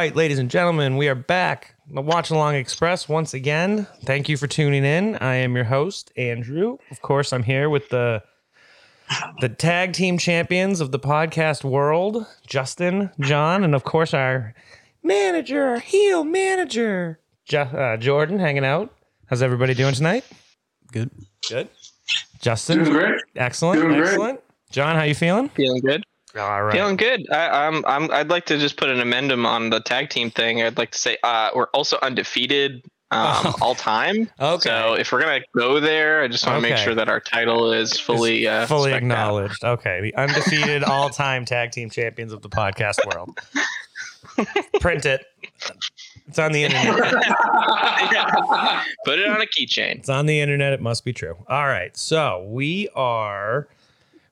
All right, ladies and gentlemen, we are back. The Watch Along Express once again. Thank you for tuning in. I am your host, Andrew. Of course, I'm here with the the tag team champions of the podcast world, Justin, John, and of course our manager, our heel manager, Jo- uh, Jordan, hanging out. How's everybody doing tonight? Good. Good. Justin, Doing great. excellent, Doing great. excellent. John, how you feeling? Feeling good. All right. Feeling good. I, I'm. I'm. I'd like to just put an amendum on the tag team thing. I'd like to say uh, we're also undefeated um, Oh. all time. Okay. So if we're gonna go there, I just want to make sure that our title is fully uh, fully spec'd out. acknowledged. Okay, the undefeated all-time tag team champions of the podcast world. Print it. It's on the internet. Yeah. Put it on a keychain. It's on the internet. It must be true. All right, so we are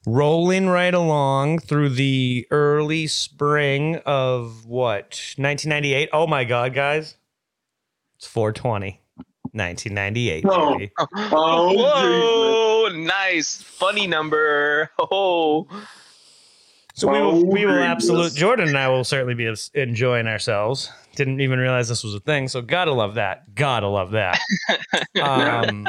rolling right along through the early spring of what 1998. Oh my god, guys, it's 420. 1998. Oh. baby. Oh, Whoa! Nice, funny number. Oh, So we will, we will Oh, absolute Jordan and I will certainly be enjoying ourselves. Didn't even realize this was a thing, so gotta love that. Gotta love that. um,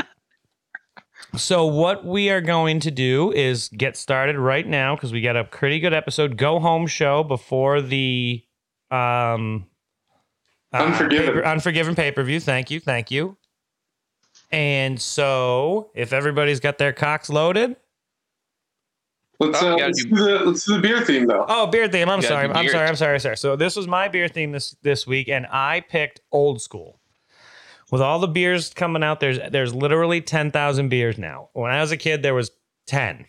so what we are going to do is get started right now because we got a pretty good episode. Go home show before the um, uh, Unforgiven. paper- Unforgiven pay per view. Thank you, thank you. And so, if everybody's got their cocks loaded, let's, Oh, uh, let's, you- do the, let's do the beer theme though. Oh, beer theme. I'm sorry. I'm sorry. I'm sorry. Sorry. So this was my beer theme this this week, and I picked old school. With all the beers coming out, there's there's literally ten thousand beers now. When I was a kid, there was ten.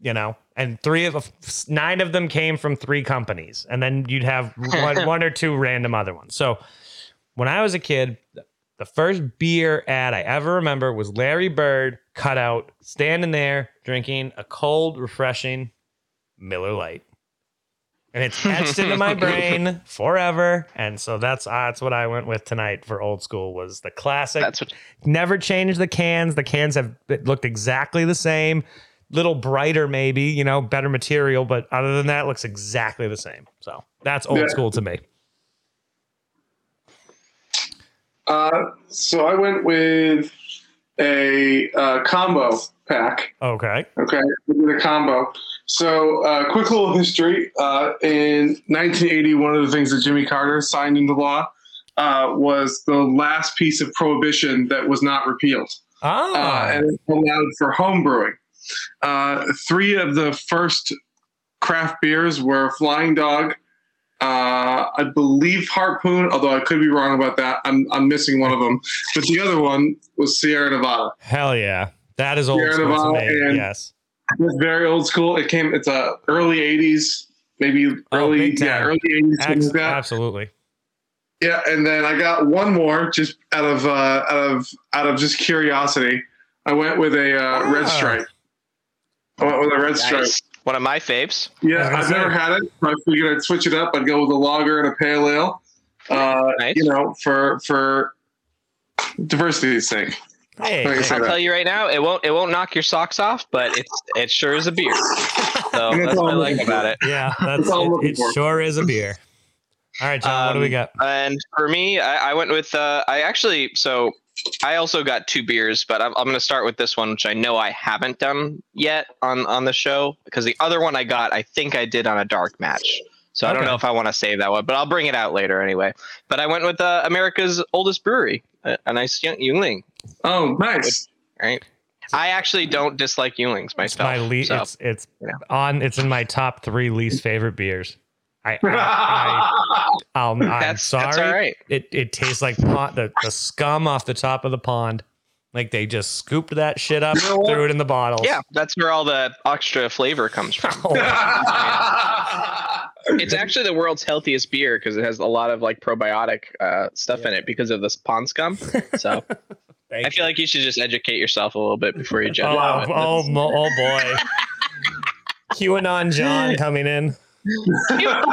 You know, and three of nine of them came from three companies, and then you'd have one, one or two random other ones. So when I was a kid, the first beer ad I ever remember was Larry Bird cut out standing there drinking a cold, refreshing Miller Lite. And it's etched into my brain forever. And so that's uh, that's what I went with tonight for old school was the classic. that's what. Never changed the cans. The cans have looked exactly the same. Little brighter, maybe, you know, better material, but other than that, it looks exactly the same. So that's old Yeah. school to me. Uh, so I went with a uh, combo pack. Okay. Okay, we did a combo. So, uh, quick little history. Uh, in 1980, one of the things that Jimmy Carter signed into law uh, was the last piece of prohibition that was not repealed. Ah. uh, and it allowed for home brewing. Uh, three of the first craft beers were Flying Dog, uh, I believe Harpoon, although I could be wrong about that. I'm, I'm missing one of them. But the other one was Sierra Nevada. Hell yeah. That is old Sierra school Nevada and- Yes. It's very old school. It came. It's a early '80s, maybe Oh, early big yeah, early '80s. Ex- like that. absolutely. Yeah, and then I got one more just out of uh, out of out of just curiosity. I went with a uh, red Ah. stripe. I went with a red stripe. Nice. One of my faves. Yeah, I've never had it. I figured I'd switch it up. I'd go with a lager and a pale ale. Uh, Nice. You know, for for diversity's sake. Hey. I said, I'll tell you right now, it won't it won't knock your socks off, but it's it sure is a beer. So And that's that's what I like about it. Yeah, that's That's all I'm it, it sure is a beer. All right, John, what do we Um, got? And for me, I, I went with uh, I actually so I also got two beers, but I'm, I'm going to start with this one, which I know I haven't done yet on on the show because the other one I got, I think I did on a dark match. So I don't know if I want to save that one, but I'll bring it out later anyway. But I went with uh, America's oldest brewery, a, a nice Ying- Yuengling, Oh, nice. right? I actually don't dislike Yuenglings It's myself. my le- so. it's it's on it's in my top three least favorite beers. I, I, I I'll, I'm that's sorry. that's all right. It it tastes like pond, the the scum off the top of the pond. Like they just scooped that shit up, You know threw it in the bottle. Yeah, that's where all the extra flavor comes from. Oh, it's actually the world's healthiest beer because it has a lot of like probiotic uh, stuff in it because of this pond scum. So thank I feel you. like you should just educate yourself a little bit before you judge. Oh, it. oh, mo- oh boy. QAnon John coming in. You- you know-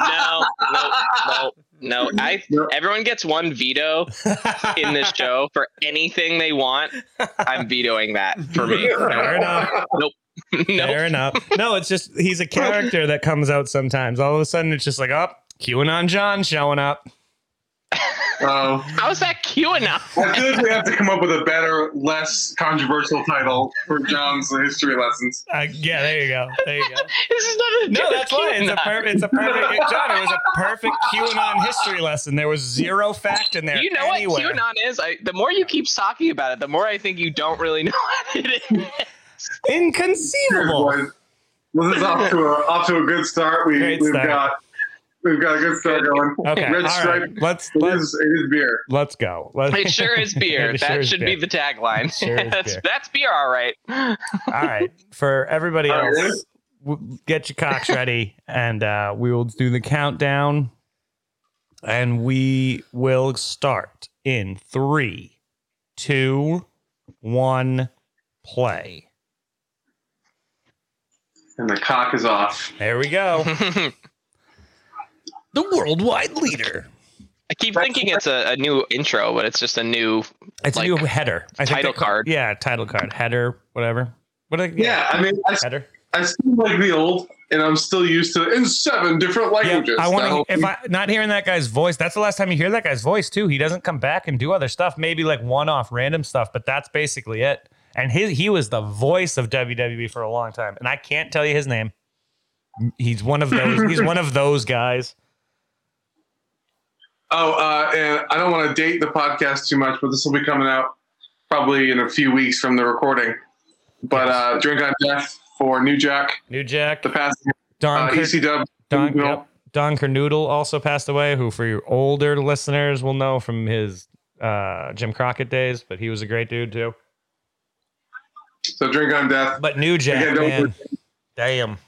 no, no, no, no. I everyone gets one veto in this show for anything they want. I'm vetoing that for me. Fair enough. nope. Fair enough. No, it's just he's a character that comes out sometimes. All of a sudden, it's just like, oh, QAnon John showing up. Uh, How's that QAnon? I feel like we have to come up with a better, less controversial title for John's history lessons. Uh, yeah, there you go. There you go. This is not a No, that's why it's a per- it's a perfect John. It was a perfect QAnon history lesson. There was zero fact in there. You know anywhere. what QAnon is? I, the more you keep talking about it, the more I think you don't really know what it is. Inconceivable. Well, this is off to a off to a good start. We Great we've start. got we've got a good start going. Okay, Red all stripe. right. Let's It let's is, it is beer. let's go. Let's, It sure is beer. that sure should beer. be the tagline. Sure that's beer. that's beer, all right. All right. For everybody All right, else, w- get your cocks ready, and uh, we will do the countdown, and we will start in three, two, one, play. And the cock is off. There we go. I the worldwide leader. I keep thinking it's a, a new intro, but it's just a new. It's Like, a new header. I title they call- card. Yeah, title card, header, whatever. What? Are, Yeah, I mean, I, header. I still like the old, and I'm still used to it in seven different Yeah, languages. I want whole to. If thing. I not hearing that guy's voice, that's the last time you hear that guy's voice too. He doesn't come back and do other stuff. Maybe like one-off random stuff, but that's basically it. And his he was the voice of WWE for a long time, and I can't tell you his name. He's one of those. he's one of those guys. Oh, uh, and I don't want to date the podcast too much, but this will be coming out probably in a few weeks from the recording. But uh, Drink on Death for New Jack, New Jack, the past Don, uh, Ker- ECW. Don, yep. Don Kernodle also passed away. Who, for your older listeners, will know from his uh, Jim Crockett days, but he was a great dude too. So Drink on Death. But New Jack, Again, man, damn,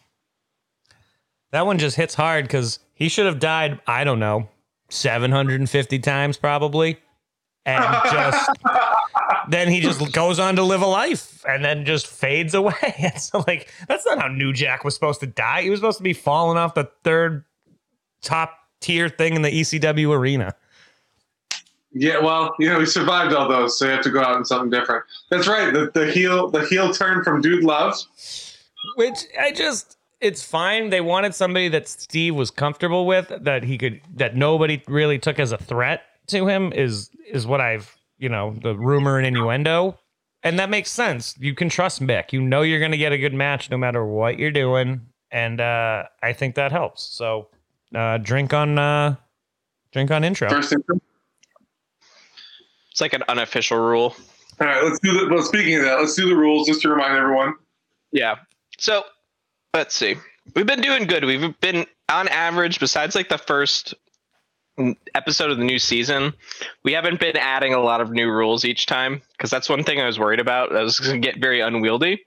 that one just hits hard because he should have died. I don't know, seven hundred and fifty times probably, and just then he just goes on to live a life and then just fades away. And so, like, that's not how New Jack was supposed to die. He was supposed to be falling off the third top tier thing in the ECW arena. Yeah, well, you know, he survived all those, so you have to go out in something different. That's right. The, the heel, the heel turn from Dude Love. Which I just it's fine. They wanted somebody that Steve was comfortable with, that he could that nobody really took as a threat to him is is what I've you know, the rumor and innuendo. And that makes sense. You can trust Mick. You know you're gonna get a good match no matter what you're doing. And uh I think that helps. So uh drink on uh drink on intro. First intro. It's like an unofficial rule. All right, let's do the. Well, speaking of that, let's do the rules just to remind everyone. Yeah. So let's see. We've been doing good. We've been on average, besides like the first episode of the new season, we haven't been adding a lot of new rules each time because that's one thing I was worried about. I was going to get very unwieldy.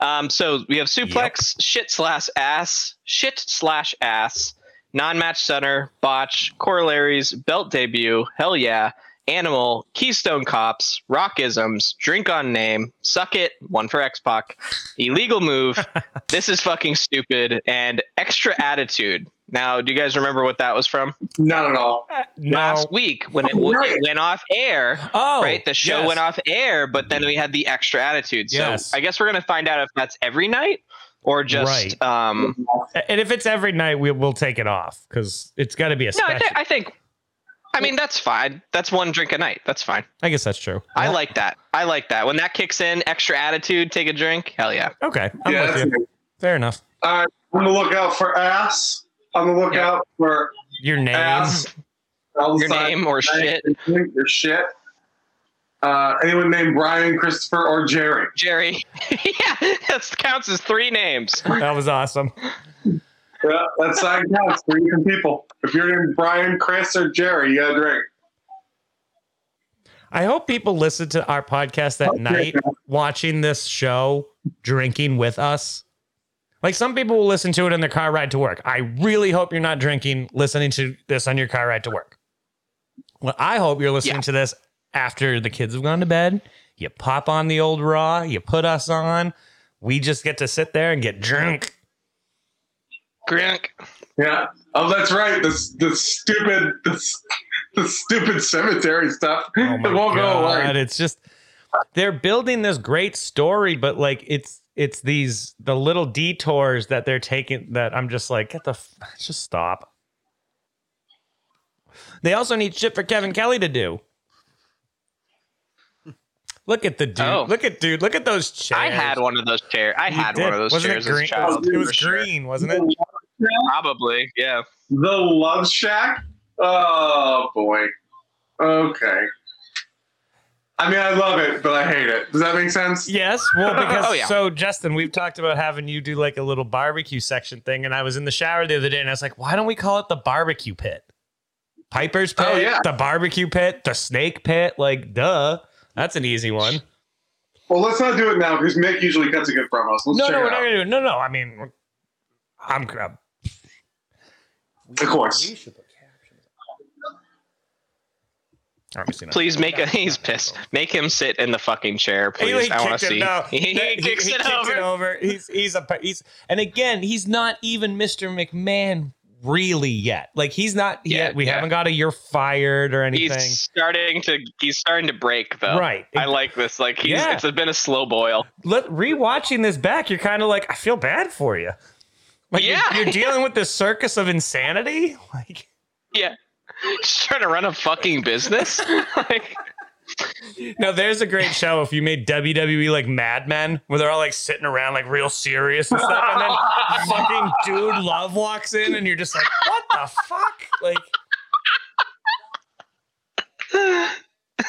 Um, so we have suplex, shit slash ass, shit slash ass, non-match center, botch, corollaries, belt debut, hell yeah, animal, keystone cops, rockisms, drink on name, suck it, one for X Pac, illegal move, this is fucking stupid, and extra attitude. Now, do you guys remember what that was from? Not at all. No. Last week when it, w- Right. it went off air. Oh right, the show yes. went off air, but then we had the extra attitude. So Yes. I guess we're gonna find out if that's every night or just Right. um. And if it's every night, we, we'll take it off because it's got to be a No, special. I, th- I think. I mean, that's fine. That's one drink a night. That's fine. I guess that's true. I like that. I like that. When that kicks in, extra attitude, take a drink. Hell yeah. Okay, I'm yeah, with that's you. Fair enough. All right, on the lookout for ass. On the lookout for Your name. ass. Your name or shit. Your shit. Uh, anyone named Brian, Christopher, or Jerry? Jerry. yeah, that counts as three names. That was awesome. Yeah, that side counts. Three different people. If you're named Brian, Chris, or Jerry, you got to drink. I hope people listen to our podcast at night, watching this show, drinking with us. Like some people will listen to it in their car ride to work. I really hope you're not drinking, listening to this on your car ride to work. Well, I hope you're listening Yeah. to this after the kids have gone to bed. You pop on the old Raw, you put us on. We just get to sit there and get drunk. Grunk. Yeah. Oh, that's right. This the stupid this the stupid cemetery stuff. Oh it my won't go God, away. It's just they're building this great story, but like it's it's these the little detours that they're taking that I'm just like, get the f- just stop. They also need shit for Kevin Kelly to do. Look at the dude. Oh. Look at dude. Look at those chairs. I had one of those chairs. I You had did. one of those wasn't chairs it green? as a child. it was for sure. green, wasn't it? Probably, yeah. The Love Shack? Oh boy. Okay. I mean, I love it, but I hate it. Does that make sense? Yes. Well, because Oh, yeah. so Justin, we've talked about having you do like a little barbecue section thing, and I was in the shower the other day, and I was like, why don't we call it the barbecue pit? Piper's oh, pit, Oh, yeah. the barbecue pit, the snake pit. Like, duh. That's an easy one. Well, let's not do it now because Mick usually cuts a good promos. Let's no, no, we're out. not gonna do it. No, no. I mean, I'm. I'm Of course. obviously not. Please make a. He's pissed. Make him sit in the fucking chair, He, please. he I want to see. no. He, He- kicks he it kicked over. it over. He's he's a he's and again he's not even Mr. McMahon really yet. Like he's not Yeah, yet. We yeah. haven't got a you're fired or anything. He's starting to. He's starting to break though. Right. I like this. Like he's. Yeah. It's been a slow boil. Let rewatching this back, you're kind of like, I feel bad for you. Like you're- you're, dealing with this circus of insanity. Like Yeah. Just trying to run a fucking business. like. No, there's a great show if you made WWE like Mad Men, where they're all like sitting around like real serious and stuff, and then fucking dude love walks in, and you're just like, what the fuck? Like.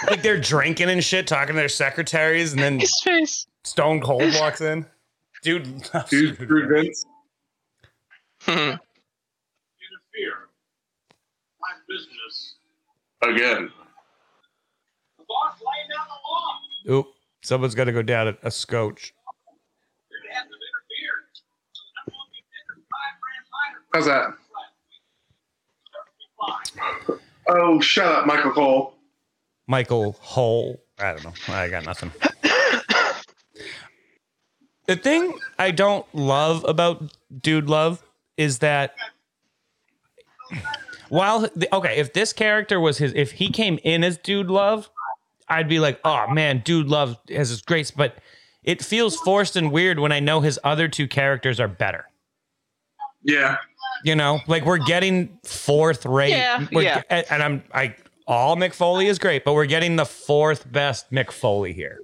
like they're drinking and shit, talking to their secretaries, and then Stone Cold walks in. Dude, loves Dude, Dude. Vince. Hmm. interfere. My business. Again. The boss laying down Oop, someone's got to go down a, a scotch. You're gonna have to interfere. I'm gonna be bigger, five grand lighter. How's that? Oh, shut up, Michael Cole. Michael Hole. I don't know. I got nothing. the thing I don't love about Dude Love is that while the, okay, if this character was his, if he came in as Dude Love, I'd be like, oh man, Dude Love has his grace, but it feels forced and weird when I know his other two characters are better. Yeah. You know, like we're getting fourth rate. Yeah, we're yeah. and and I'm I all Mick Foley is great, but we're getting the fourth best Mick Foley here.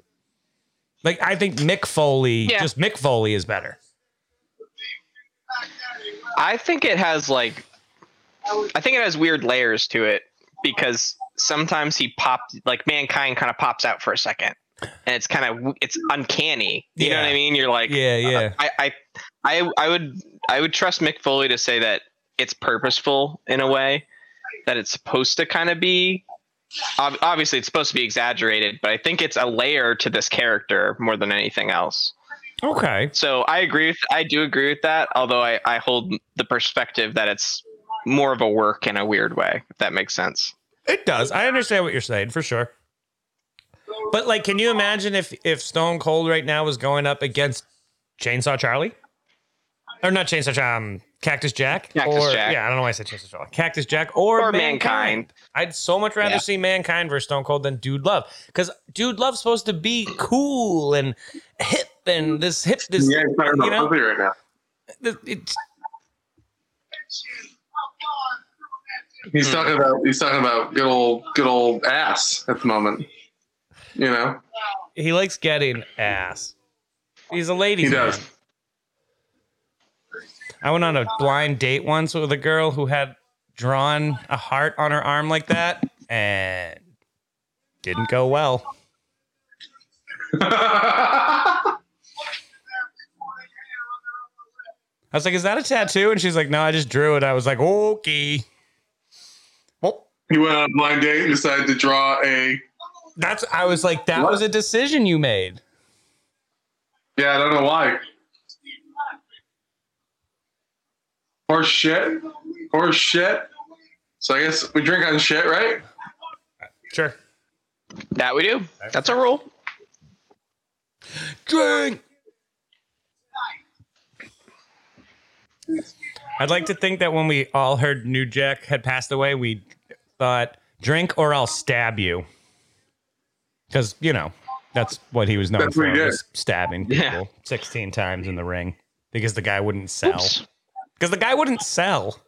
Like I think Mick Foley, Yeah. just Mick Foley is better. I think it has like I think it has weird layers to it because sometimes he popped like mankind kind of pops out for a second and it's kind of it's uncanny. You know what I mean? You're like Yeah, yeah. Uh, I, I I I would I would trust Mick Foley to say that it's purposeful in a way that it's supposed to kind of be obviously it's supposed to be exaggerated, but I think it's a layer to this character more than anything else. Okay. So I agree with I do agree with that, although I, I hold the perspective that it's more of a work in a weird way, if that makes sense. It does. I understand what you're saying for sure. But like, can you imagine if if Stone Cold right now was going up against Chainsaw Charlie? Or not Chainsaw Charlie, um, Cactus Jack? Cactus or, Jack. Yeah, I don't know why I said Chainsaw Charlie. Cactus Jack or, Or Mankind. Mankind. I'd so much rather Yeah. see Mankind versus Stone Cold than Dude Love. Because Dude Love's supposed to be cool and hip and this hip, this, Yeah, talking about you know, right now. it's, He's hmm. talking about he's talking about good old good old ass at the moment. You know? he likes getting ass. He's a ladies He man. does. I went on a blind date once with a girl who had drawn a heart on her arm like that and didn't go well. I was like, "Is that a tattoo?" And she's like, "No, I just drew it." I was like, "Okay." Well, you went on a blind date and decided to draw a that's. I was like, "That What? was a decision you made." yeah, I don't know why. Horse shit. Horse shit. So I guess we drink on shit, right? Sure. That we do. That's a rule. Drink. I'd like to think that when we all heard New Jack had passed away, we thought, drink or I'll stab you. Because, you know, that's what he was known That's for, what he did. was stabbing people Yeah. 16 times in the ring because the guy wouldn't sell. Because the guy wouldn't sell.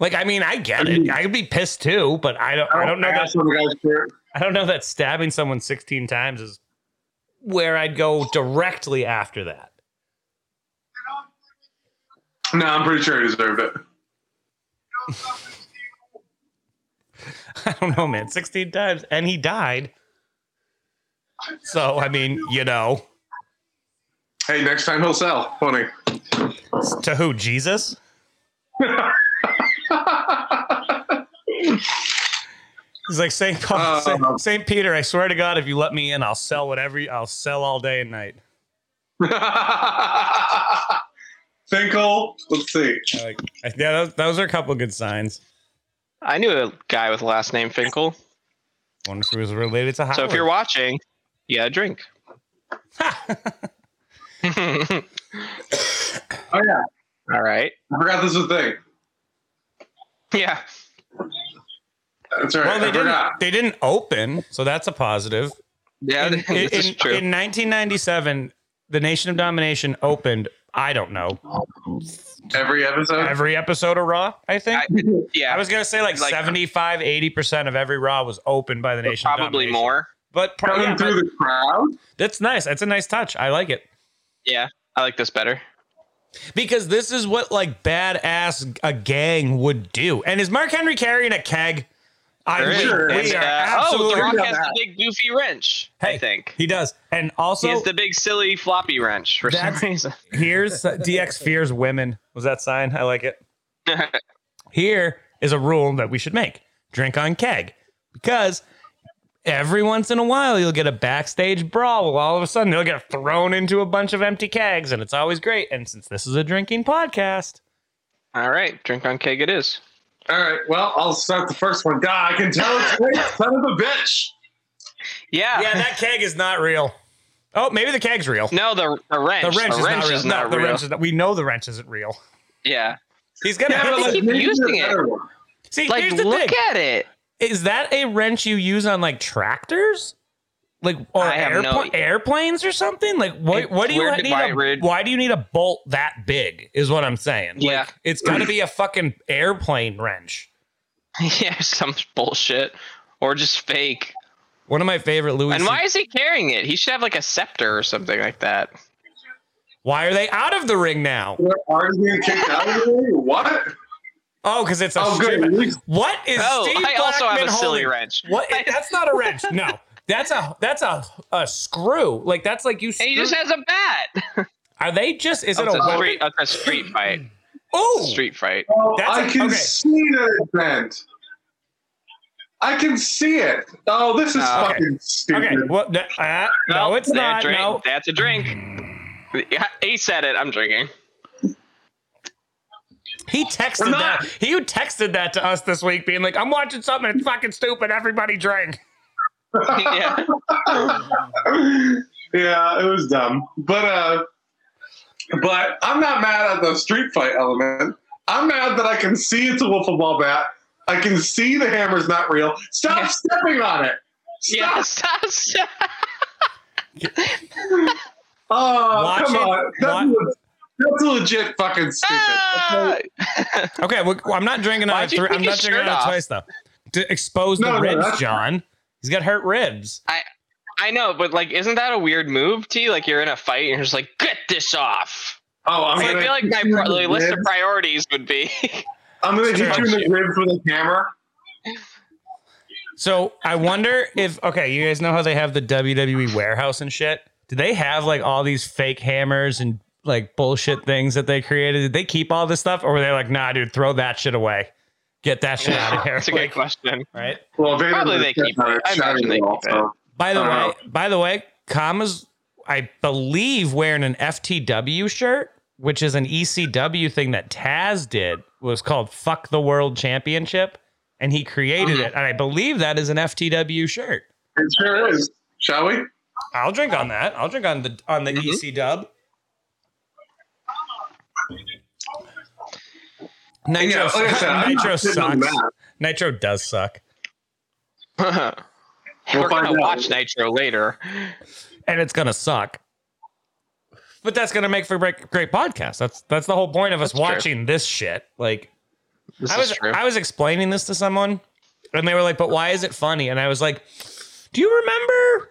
Like, I mean, I get it. I could be pissed too, but I don't. I don't know that. asked when the guy's shirt. I don't know that stabbing someone 16 times is where I'd go directly after that. No, I'm pretty sure he deserved it. I don't know, man. 16 times, and he died. So, I mean, you know, Hey, next time he'll sell. Funny. to who? Jesus? He's like Saint Paul, Uh, Saint, Saint Peter. I swear to God, if you let me in, I'll sell whatever. You, I'll sell all day and night. Finkel. Let's see. Like, yeah, those, those are a couple good signs. I knew a guy with the last name Finkel. One if it was related to Howard. So if you're watching, you gotta drink. Oh yeah, All right. I forgot this was a thing. Yeah. That's right. well, they I didn't. forgot. They didn't open, so that's a positive. Yeah, in, in, is true. in 1997, the Nation of Domination opened. I don't know Every episode. every episode of Raw. I think. I- yeah, I was gonna say like, Like- 75, 80 percent of every Raw was opened by the Nation. probably Domination. more. but Coming probably through the crowd. that's nice. That's a nice touch. I like it Yeah, I like this better. because this is what like badass a gang would do. And is Mark Henry carrying a keg? I There is. sure we, And, are uh, oh. The Rock has that. the big goofy wrench. I think he does, and also he also has the big silly floppy wrench for some reason. here's uh, DX fears women. Was that sign? I like it. Here is a rule that we should make drink on keg because every once in a while you'll get a backstage brawl. Well, all of a sudden they'll get thrown into a bunch of empty kegs, and it's always great. And since this is a drinking podcast, All right, drink on keg it is. All right. Well, I'll start the first one. God, I can tell it's late. Son of a bitch. Yeah. yeah, that keg is not real. Oh, maybe the keg's real. no, the, the wrench. The wrench, is, not real. is no, not the wrench is not. We know the wrench isn't real. yeah. He's gonna Yeah, hit but like, keep using a it. one. See, Like, here's the look thing. at it. Is that a wrench you use on like tractors? Like or I no- airplanes or something? Like what It's what do you weird need why a, why do you need a bolt that big is what I'm saying. Yeah. Like, it's got to be a fucking airplane wrench. yeah, some bullshit. Or just fake. One of my favorite Louis And C- why is he carrying it? He should have like a scepter or something like that. Why are they out of the ring now? What, Are you getting kicked out of the ring? What? Oh, because it's a Oh, good. strip- At least- What is Oh, Steve I also have Blackman a silly holding? wrench. What? That's not a wrench. No, that's a that's a a screw. Like that's like you. And he just has a bat. Are they just? Is Oh, it a a street, it's a street fight. Oh, Street fight. Oh, That's I a- can okay. see that it's bent. I can see it. Oh, this is Oh, okay. fucking stupid. okay. Well, th- uh, no, it's not. Drink, No, That's a drink. Yeah, he said it. I'm drinking. he texted that. He texted that to us this week, being like, "I'm watching something. It's fucking stupid. Everybody drink." Yeah. yeah, it was dumb. But uh but I'm not mad at the street fight element. I'm mad that I can see it's a wiffle ball bat. I can see the hammer's not real. Stop Yeah. stepping on it. Yeah. Stop. Stop. Oh, Watch come it. on. That's, Wa- le- that's legit fucking stupid. Ah! Okay, well, I'm not drinking on Why'd it. you Three, I'm not drinking shirt on it twice though. To expose No, the no, ribs, that's- John. He's got hurt ribs. I I know, but like, isn't that a weird move, T? Like, you're in a fight and you're just like, get this off. Oh, I'm I gonna feel like my you pro- the the list of priorities would be. I'm gonna hit you in the Shit. ribs with a hammer. So I wonder if okay, you guys know how they have the WWE warehouse and shit. Do they have like all these fake hammers and like bullshit things that they created? Did they keep all this stuff, or were they like, nah, dude, throw that shit away, get that shit out of here? That's a good question. right? Well, Vader Probably they keep it. I imagine they keep it. By the way, by the way, Kama's I believe wearing an FTW shirt, which is an ECW thing that Taz did, was called "Fuck the World Championship," and he created it, and I believe that is an FTW shirt. It sure is. Shall we? I'll drink on that. I'll drink on the on the Mhm. EC dub. Nitro, Yeah, like said, Nitro not sitting on sucks. Nitro does suck, We're We'll find gonna out. watch Nitro later. and it's gonna suck. But that's gonna make for a great, great podcast. That's that's the whole point of us That's true. watching this shit. Like, This I was. I was explaining this to someone, and they were like, "But why is it funny?" And I was like, "Do you remember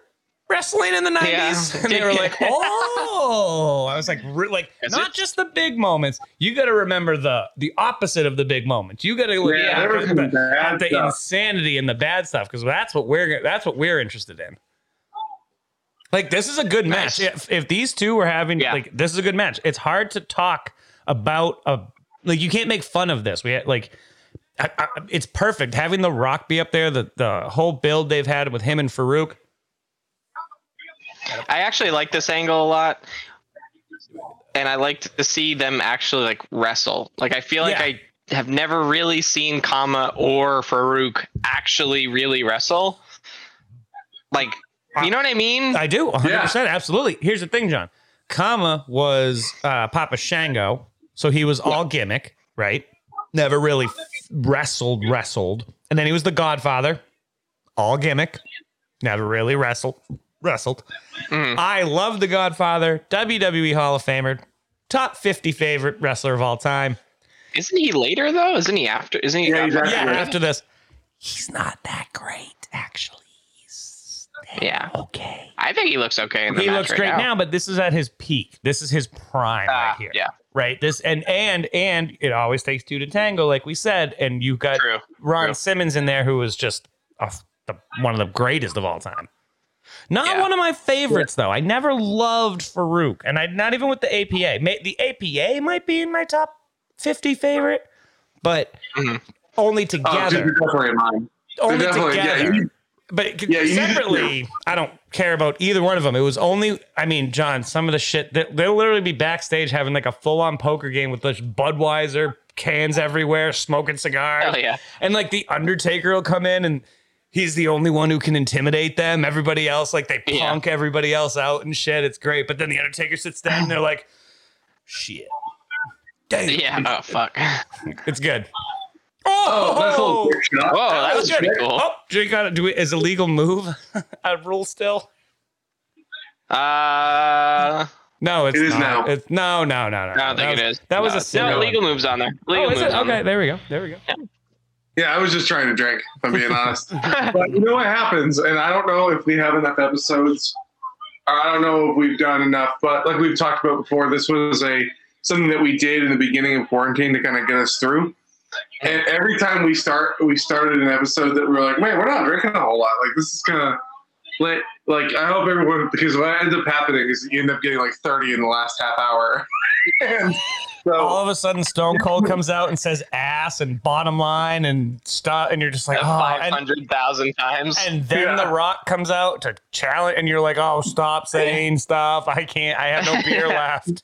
wrestling in the '90s?" Yeah. And they were like, "Oh!" I was like, re- "Like Is not it? just the big moments. You got to remember the the opposite of the big moments. You got to look Yeah, at the, at the insanity and the bad stuff because that's what we're that's what we're interested in." Like this is a good match. Nice. If, if these two were having Yeah. like this is a good match. It's hard to talk about a like you can't make fun of this. We had, like I, I, it's perfect having the Rock be up there. The the whole build they've had with him and Farouk. I actually like this angle a lot. And I like to see them actually like wrestle. Like I feel like Yeah. I have never really seen Kama or Farouk actually really wrestle. Like you know what I mean? I do 100 percent absolutely. Here's the thing, John. Kama was uh, Papa Shango, so he was all gimmick, right? Never really f- wrestled, wrestled, and then he was the Godfather, all gimmick, never really wrestled, wrestled. Mhm. I love the Godfather, WWE Hall of Famer, top 50 favorite wrestler of all time. Isn't he later though? Isn't he after? Isn't he? Yeah, after- Yeah, Right. after this, he's not that great, actually. He's Yeah. okay. I think he looks okay in the He match looks right great now. now, but this is at his peak. This is his prime Ah, right here. Yeah, Right. This and and and it always takes two to tango, like we said. And you've got true. Ron true. Simmons in there, who was just a, the, one of the greatest of all time. Not Yeah. one of my favorites though. I never loved Farouk, and I not even with the APA. May, the APA might be in my top fifty favorite, but Mhm. only Oh, dude, together. you're definitely mine. only definitely- yeah, together. you- but it could- Yeah, you need separately, I don't care about either one of them. It was only, I mean, John, some of the shit that they'll literally be backstage having like a full on poker game with this Budweiser cans everywhere, smoking cigars. Hell yeah. And like the Undertaker will come in and he's the only one who can intimidate them. Everybody else, like they Yeah. punk everybody else out and shit. It's great. But then the Undertaker sits down and they're like, shit. Damn. Yeah. Oh fuck. It's good. Oh, that's a shot. Whoa, that was pretty cool. Oh, Jake got to do it as a legal move. a rule still. Uh, No, it's It is not. now. It's no, no, no, no. I don't that think was, it is. That was a no legal moves on there. Legal Oh, is moves it? on Okay, there. there we go. There we go. Yeah, I was just trying to drink, if I'm being honest. but you know what happens, and I don't know if we have enough episodes, or I don't know if we've done enough, but like we've talked about before, this was a something that we did in the beginning of quarantine to kind of get us through. And every time we start, we started an episode that we were like, man, we're not drinking a whole lot. Like this is gonna, like, like I hope everyone because what ends up happening is you end up getting like 30 in the last half hour. and so, All of a sudden, Stone Cold comes out and says "ass" and "bottom line" and stuff, and you're just like, oh, Five and, hundred thousand times. and then Yeah. The Rock comes out to challenge, and you're like, oh, stop saying stuff. I can't. I have no beer left.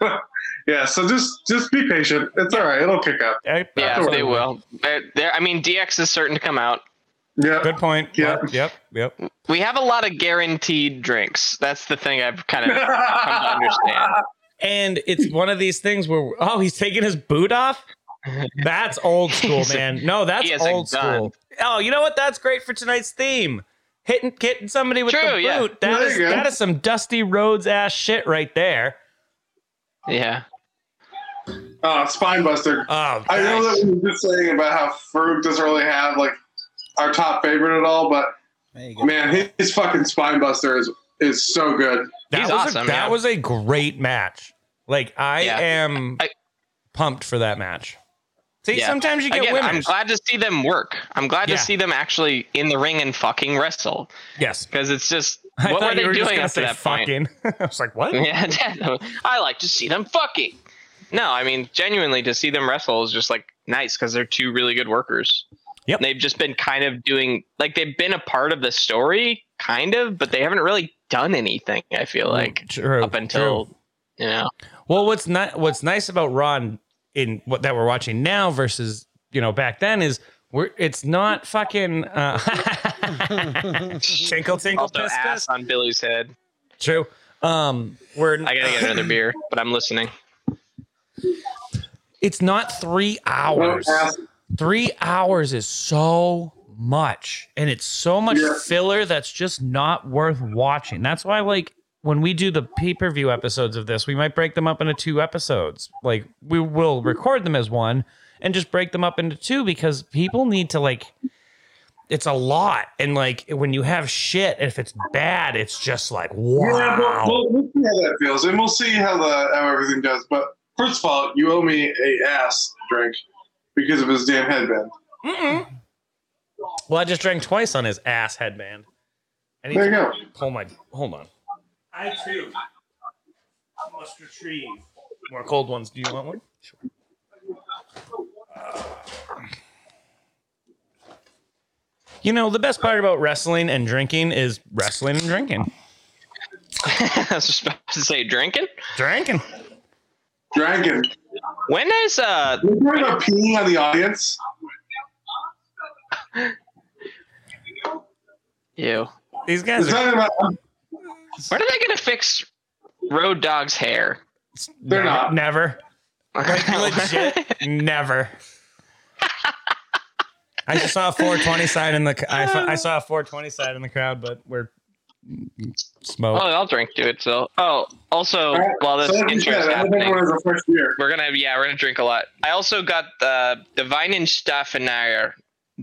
yeah, so just just be patient. It's all right. It'll kick up. Eh, yeah, they will. They're, they're, I mean, DX is certain to come out. Yeah. Good point. Yeah. Yep. Yep. Yep. We have a lot of guaranteed drinks. That's the thing I've kind of come to understand. And it's one of these things where oh, he's taking his boot off. That's old school, man. No, that's he has a old school. Oh, you know what? That's great for tonight's theme. Hitting hitting somebody with the boot. yeah. That There is you go. that is some Dusty Rhodes ass shit right there. Yeah. Oh, uh, spine buster. Oh, I know nice. that we were just saying about how Farouk doesn't really have like our top favorite at all, but There you go. man, his, his fucking Spinebuster is is so good. that He's was awesome, A, that yeah. was a great match. Like I Yeah. am I- pumped for that match. See, Yeah. sometimes you get Again, I'm glad to see them work. I'm glad Yeah. to see them actually in the ring and fucking wrestle yes. because it's just I what were they were doing gonna up to say that point? I was like, what? Yeah, I like to see them fucking. No, I mean genuinely to see them wrestle is just like nice because they're two really good workers. Yep. And they've just been kind of doing like they've been a part of the story, kind of, but they haven't really done anything. I feel like True, up until true. you know. Well, what's not what's nice about Ron in what that we're watching now versus you know back then is we're it's not fucking uh, tinkle tinkle Also, piss ass piss. on Billy's head. True. Um, we're I gotta get another beer, but I'm listening. it's not three hours. Three hours is so much, and it's so much Yeah. filler that's just not worth watching. That's why, like, when we do the pay per view episodes of this, we might break them up into two episodes. Like, we will record them as one, and just break them up into two because people need to like it's a lot and like when you have shit if it's bad it's just like wow Yeah, but we'll, we'll see how that feels, and we'll see how the how everything does. But first of all, you owe me a ass drink because of his damn headband. Mm-mm. well i just drank twice on his ass headband I need There you to go. hold my hold on i too must retrieve more cold ones do you want one sure you know the best part about wrestling and drinking is wrestling and drinking I was just about to say drinking. drinking Dragon. When is uh We're talking peeing on the audience. you? these guys are talking about. When are they gonna fix Road Dog's hair? They're never, not. never Like legit, never. I just saw a 420 sign in the. I, I saw a 420 sign in the crowd, but we're Oh. I'll drink to it. So, oh, also All right, while this so intro is said, happening, one is a we're gonna yeah, we're gonna drink a lot. I also got the the Weihenstephaner,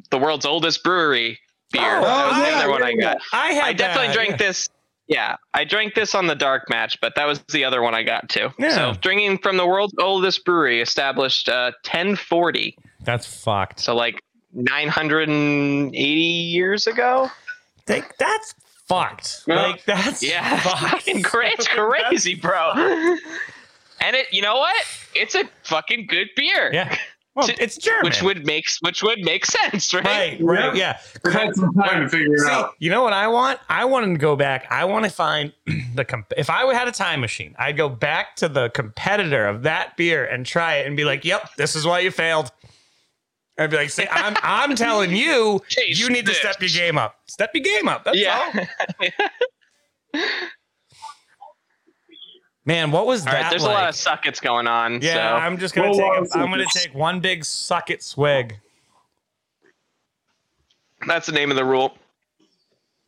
the world's oldest brewery beer. Oh, that was the yeah, other one I got. I had I definitely that. drank this. Yeah, I drank this on the dark match, but that was the other one I got too. Yeah. So drinking from the world's oldest brewery, established uh, 1040, That's fucked. so like 980 years ago. Take, that's fucked. Yeah. Like that's Yeah, fucking cra- it's crazy, bro. And it, you know what? It's a fucking good beer. Yeah. Well, To- it's German. Which would make which would make sense, right? right, right, yeah. We had some time to figure it See, out. you know what I want? I want to go back. I want to find the comp- if I had a time machine, I'd go back to the competitor of that beer and try it and be like, "Yep, this is why you failed." I'd be like, "See, I'm I'm telling you, Taste you need to step your game up. Step your game up. That's all." Man, what was All that right, there's like? a lot of suckets going on. yeah, so. I'm just gonna Well, take. well, A, I'm gonna take one big suck it swig. that's the name of the rule.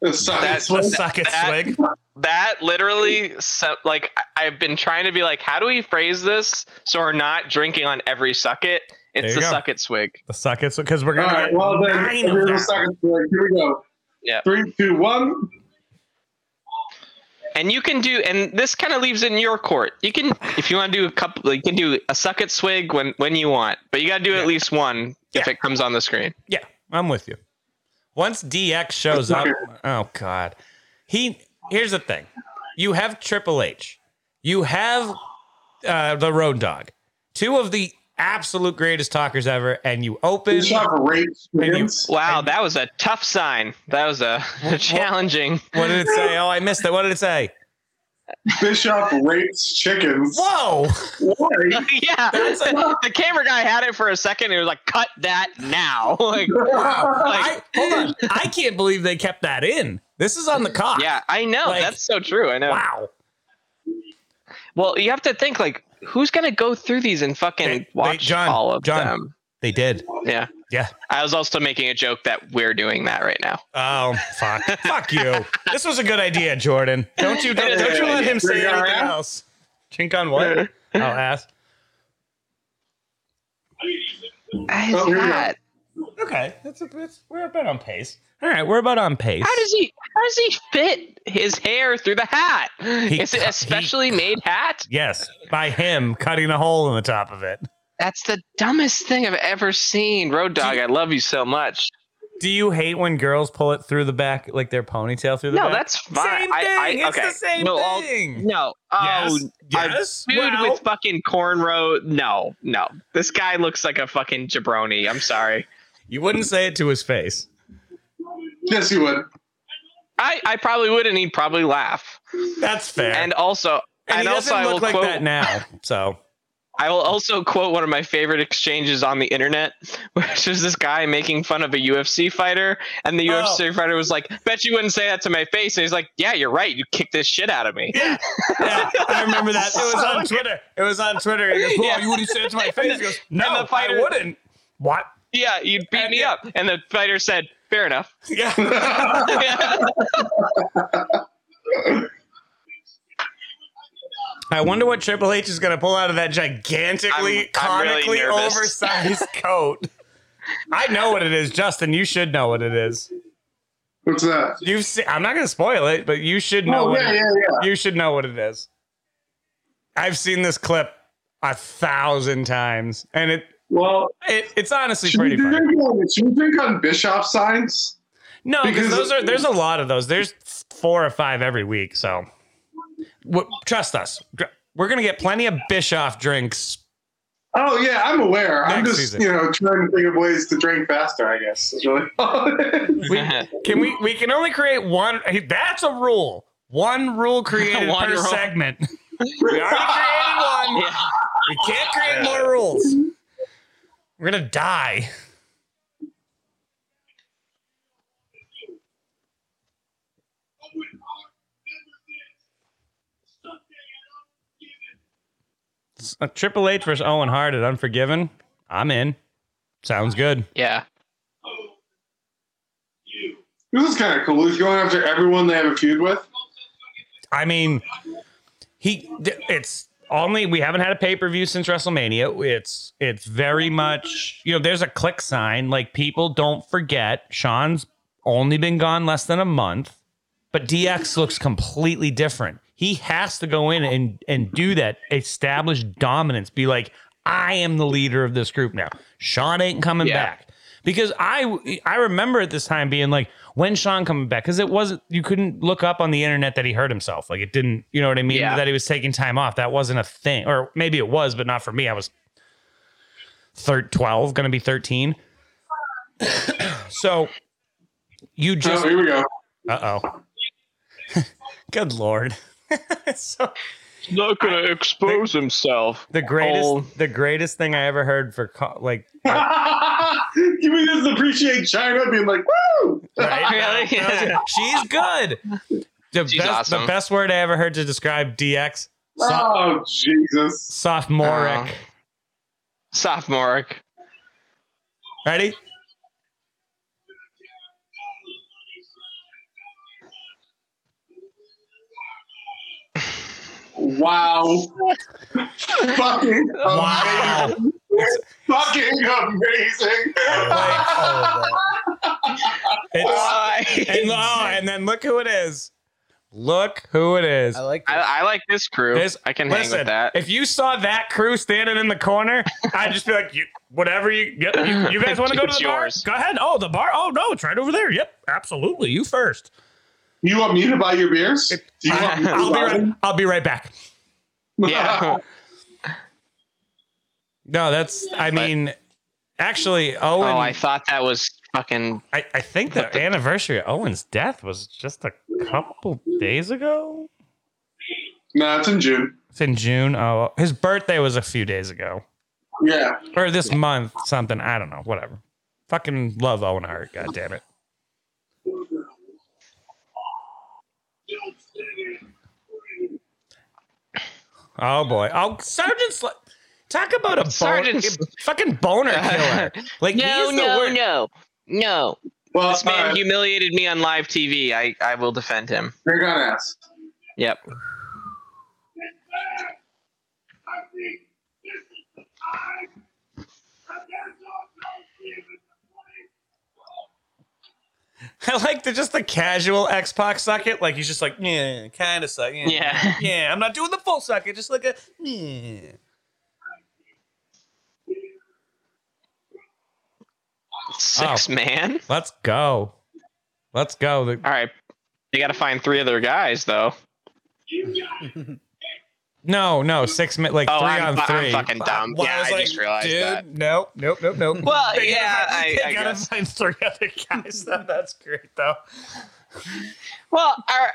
It's suck- That's- it's- Suck it that- swig. That literally, like, I- I've been trying to be like, how do we phrase this so we're not drinking on every sucket? There It's you the go. suck it swig. The suck it because we're gonna right, get well then, nine here's the that. second swig. Here we go. Yeah. Three, two, one. And you can do, and this kind of leaves it in your court. You can, if you want to do a couple, you can do a suck it swig when when you want, but you got to do Yeah. at least one if it comes on the screen. Yeah, I'm with you. Once DX shows up, oh god, he. Here's the thing: you have Triple H, you have uh, the Road Dog, two of the absolute greatest talkers ever, and you open. Good shot for rape And you- skins. Wow, that was a tough sign. That was a, challenging. What did it say? Oh, I missed it. What did it say? Bishop rapes chickens. Whoa! Why? yeah, the camera guy had it for a second. And he was like, "Cut that now!" like, I, hold on. I can't believe they kept that in. This is on the cock. yeah, I know Like- that's so true. I know. Wow. Well, you have to think like, who's gonna go through these and fucking They- they- watch John, all of John. them? They did. Yeah. Yeah. I was also making a joke that we're doing that right now. Oh fuck! fuck you. This was a good idea, Jordan. Don't you don't, It is a don't you let him say Drink on anything ass? else. Drink on what? I'll ask. His Oh, here hat. Okay, that's a it's, we're about on pace. All right, we're about on pace. How does he? How does he fit his hair through the hat? Is it a specially made hat? yes, by him cutting a hole in the top of it. That's the dumbest thing I've ever seen. Road Dog, I love you so much. Do you hate when girls pull it through the back, like their ponytail through the No, back? No, that's fine. Same I, I, thing. It's okay. the same no, I'll- thing. no. Oh, yes. Yes. dude Well, with fucking cornrow. No, no. This guy looks like a fucking jabroni. I'm sorry. you wouldn't say it to his face. Yes, you would. I, I probably would, and he'd probably laugh. That's fair. And also, And and, he also, I will look like quote. that now. So I will also quote one of my favorite exchanges on the internet, which is this guy making fun of a UFC fighter, and the Oh. UFC fighter was like, "Bet you wouldn't say that to my face." And he's like, "Yeah, you're right. You kicked this shit out of me." yeah, yeah, I remember that. It was on Twitter. It was on Twitter. He goes, "Whoa, Yeah. you wouldn't say it to my face." He goes, And "No, the fighter- I wouldn't." What? Yeah, you'd beat And me yeah. up. And the fighter said, "Fair enough." Yeah. I wonder what Triple H is going to pull out of that gigantically, I'm- I'm really comically oversized coat. I know what it is, Justin. You should know what it is. What's that? You've seen, I'm not going to spoil it, but you should know. Oh what yeah, it- yeah, yeah. You should know what it is. I've seen this clip a thousand times, and it, Well, it it's honestly should we, pretty funny. drink on, should we drink on Bischoff signs? No, because Because- those are there's a lot of those. There's four or five every week. So, w- trust us, we're gonna get plenty of Bischoff drinks. Oh yeah, I'm aware. I'm just season. you know trying to think of ways to drink faster. I guess is really. We, can we? We can only create one. hey, That's a rule. One rule created One per rule. segment. We already created one. Yeah. We can't create more rules. We're gonna die. A uh, Triple H versus Owen Hart at Unforgiven. I'm in. Sounds good. Yeah. this is kind of cool. He's going after everyone they have a feud with. I mean, he it's only we haven't had a pay per view since WrestleMania. It's it's very much you know there's a click sign like people don't forget Shawn's only been gone less than a month, but DX looks completely different. He has to go in and and do that establish dominance. Be like I am the leader of this group now. Sean ain't coming Yeah. back because I I remember at this time being like when Shawn coming back? Because it wasn't you couldn't look up on the internet that he hurt himself. Like it didn't you know what I mean? Yeah. that he was taking time off. That wasn't a thing. Or maybe it was but not for me. I was thir- 12 gonna be 13 so you just oh, here we go. uh oh good lord. So Not gonna expose himself. the greatest Oh. the greatest thing I ever heard for like Give me this appreciate Chyna being like, woo! Right? Really? She's good. The She's best, awesome. the best word I ever heard to describe DX. So- Oh Jesus! sophomoric. Oh. Sophomoric. Ready? Wow! Fucking Wow. amazing! Fucking amazing! Like, oh, It's, Why? and, oh, and then look who it is. Look who it is. I like this. I, I like this crew. This- I can hang with that. if you saw that crew standing in the corner, I'd just be like, you, whatever you, yep, you, you guys want to go to It's the bar? Go ahead. Oh, the bar. Oh no, it's right over there. Yep, absolutely. You first. You want me to buy your beers? Do you want me to I'll be right. I'll be right back. yeah. No, that's. I mean, actually, Owen. Oh, I thought that was fucking. I, I think the anniversary of Owen's death was just a couple days ago. no, it's in June. It's in June. Oh, his birthday was a few days ago, Yeah. or this month, something. I don't know. Whatever. Fucking love Owen Hart. God damn it. Oh boy. Oh, Sergeant. Sl- Talk about a bon- Sergeant Sl- fucking boner killer. Like No, he's the no, worst. no, no. Well, This man all right, humiliated me on live TV. I, I will defend him. Drink on ass. Yep. I like the just the casual X Pac suck it. Like he's just like, yeah, kind of suck. Yeah, Yeah. yeah. I'm not doing the full suck it. Just like a, yeah. Six oh. man. Let's go. Let's go. All right. They got to find three other guys though. no, no, six minutes, like Oh, 3 I'm on fu- I'm 3 fucking uh, dumb. Well, Yeah, was I just realized dude, that. Nope, nope, nope, nope, nope. Well, They gotta yeah, find- I- they I gotta guess. find three other guys. That, that's great though. Well, I,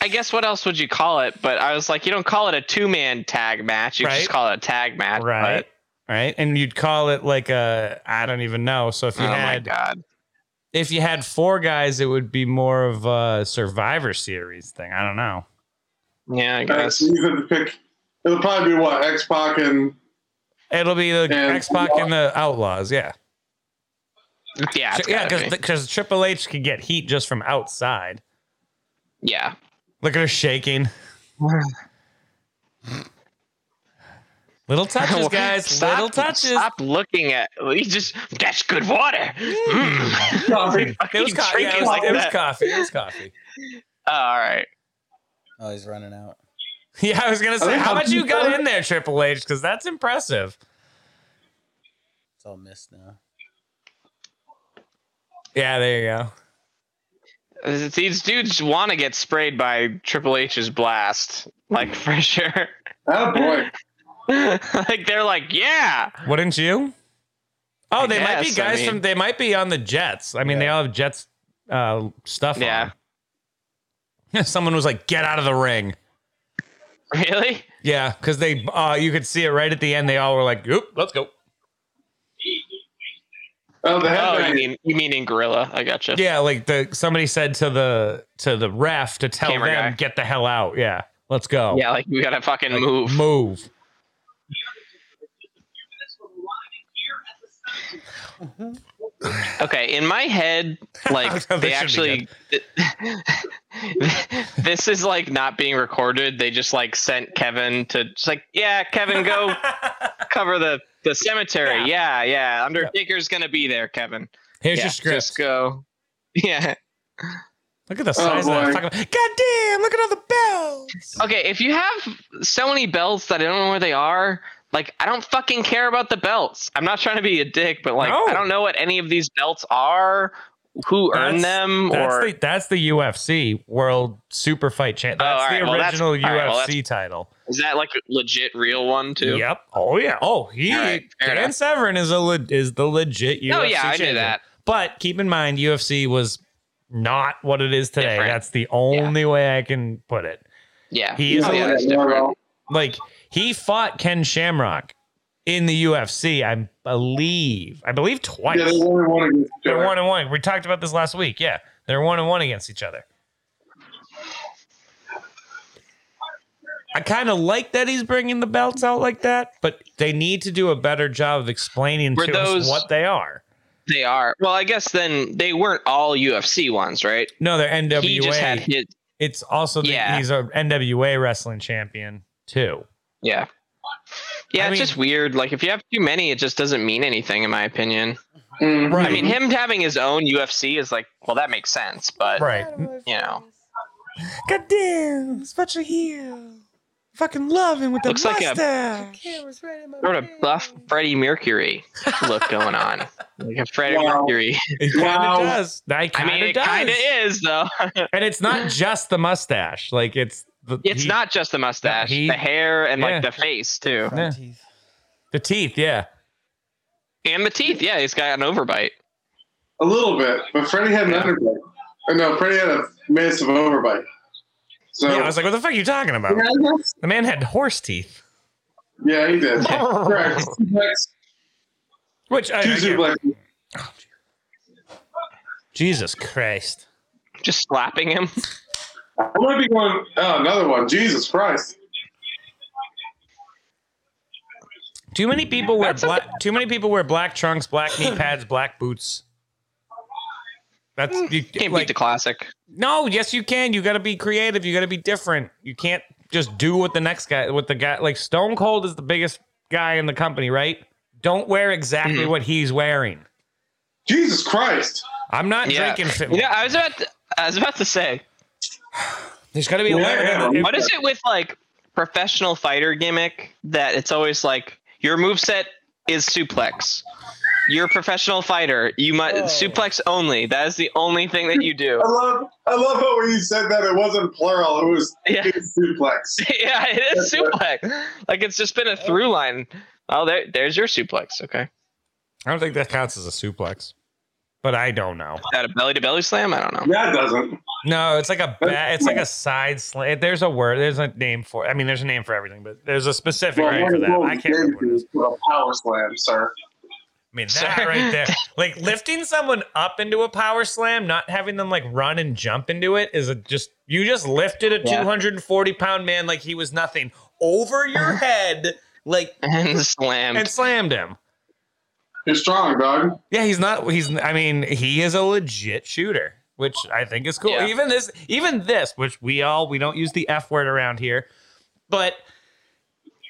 I guess what else would you call it? But I was like, you don't call it a two man tag match. You Right. just call it a tag match. Right. Right. And you'd call it like a I don't even know. So if But, you oh my god. if you had four guys, it would be more of a survivor series thing. I don't know. Yeah, I guess. so you have to pick. It'll probably be what X Pac and It'll be the And- X Pac and the Outlaws, yeah. Yeah, it's yeah, gotta because Triple H could get heat just from outside. yeah. Look at her shaking. Little touches, guys. Stop- Little touches. Stop looking at. You just. That's good water. Mm. Coffee. It was, co- yeah, it, was, like it was coffee. It was coffee. Oh, all right. Oh, he's running out. Yeah, I was gonna say, how I'll much you keep got in there, Triple H? Because that's impressive. It's all missed now. Yeah, there you go. These dudes want to get sprayed by Triple H's blast, like for sure. Oh boy. like they're like, yeah. Wouldn't you? Oh, I they might be guess, I guys mean- from. They might be on the Jets. I mean, they all have Jets uh, stuff. Yeah. on. Someone was like, "Get out of the ring." Really? Yeah, because they. Uh, you could see it right at the end. They all were like, "Oop, let's go." Oh, the Oh, you mean you mean in Gorilla? I gotcha. Yeah, like the somebody said to the to the ref to tell Camera them guy. get the hell out. Yeah, let's go. Yeah, like we gotta fucking Like, move. Move. Okay, in my head, like they actually, this is like not being recorded. They just like sent Kevin to just like, yeah, Kevin, go cover the the cemetery. Yeah, yeah. Undertaker's gonna be there, Kevin. Here's yeah, your script. Just go. Yeah. Look at the oh, size of that God damn! Look at all the bells. Okay, if you have so many belts that I don't know where they are, like I don't fucking care about the belts. I'm not trying to be a dick, but like No. I don't know what any of these belts are, who earned That's- them, That's or the that's the UFC World Super Fight Champ. Oh, that's all the right, well, that's- original all right, well, UFC title. is that like a legit real one too? Yep. Oh yeah. Oh, he All right, fair Dan enough. Severn is a le- is the legit UFC. Oh yeah, I knew that. But keep in mind, UFC was not what it is today. Different. That's the only way I can put it. Yeah. He is oh, a yeah, le- different. Like he fought Ken Shamrock in the UFC. I believe. I believe twice. Yeah, they only one against each They're one and one. We talked about this last week. Yeah, they're one and one against each other. I kind of like that he's bringing the belts out like that, but they need to do a better job of explaining Were to us what they are. They are. Well, I guess then they weren't all UFC ones, right? No, they're NWA. He just had his. it's also the, Yeah. he's a NWA wrestling champion too. Yeah. Yeah, I it's mean- just weird. Like if you have too many, it just doesn't mean anything, in my opinion. Mhm. Right. I mean, him having his own UFC is like, well, that makes sense, but Right. you know, God damn, special heel. Fucking love him with the Looks like a- mustache. sort of buff Freddie Mercury look going on, like a Freddie Wow. Mercury. It kind of Wow. does. I I kind of mean, it does. kind of is though. And it's not just the mustache. Like it's the it's he- not just the mustache, he- the hair, and yeah. like the face too, Front Yeah. teeth. the teeth. Yeah. and the teeth. Yeah, he's got an overbite. A little bit, but Freddie had an underbite. Or no, Freddie had a massive overbite. So Yeah, I was like, what the fuck are you talking about? yeah, The man had horse teeth. yeah, he did. Correct. Which I, I get- suplexes. Oh, Jesus Christ. Just slapping him. I might be going. Oh, another one. Jesus Christ. Too many people wear That's black. Too many people wear black trunks, black knee pads, black boots. That's you Can't like, beat the classic. no. Yes, you can. You got to be creative. You got to be different. You can't just do what the next guy, what the guy like Stone Cold is the biggest guy in the company, right? Don't wear exactly Mhm. what he's wearing. Jesus Christ. I'm not Yeah. drinking. Fit. Yeah, I was about to, I was about to say, There's got to be a Yeah, way. yeah. what is it with like professional fighter gimmick that it's always like your moveset is suplex. You're a professional fighter. You must Oh. suplex only. That is the only thing that you do. I love. I love how when you said that it wasn't plural. It was Yeah. suplex. yeah, it is suplex. Like it's just been a through line. Oh, there, there's your suplex. Okay, I don't think that counts as a suplex, but I don't know. Is that a belly to belly slam. I don't know. Yeah, it doesn't. No, it's like a ba- it's like a side slam. There's a word. There's a name for. I mean, there's a name for everything, but there's a specific Well, name one for that. I can't remember. What it is. is a power slam, sir. I mean, that Sorry. right there, like lifting someone up into a power slam, not having them like run and jump into it, is a just you just lifted a Yeah. 240 pound man like he was nothing over your head, like And slammed. and slammed him. You're strong, dog. Yeah, he's not. He's. I mean, he is a legit shooter, which I think is cool. Yeah. Even this, even this, which we all we don't use the f word around here, but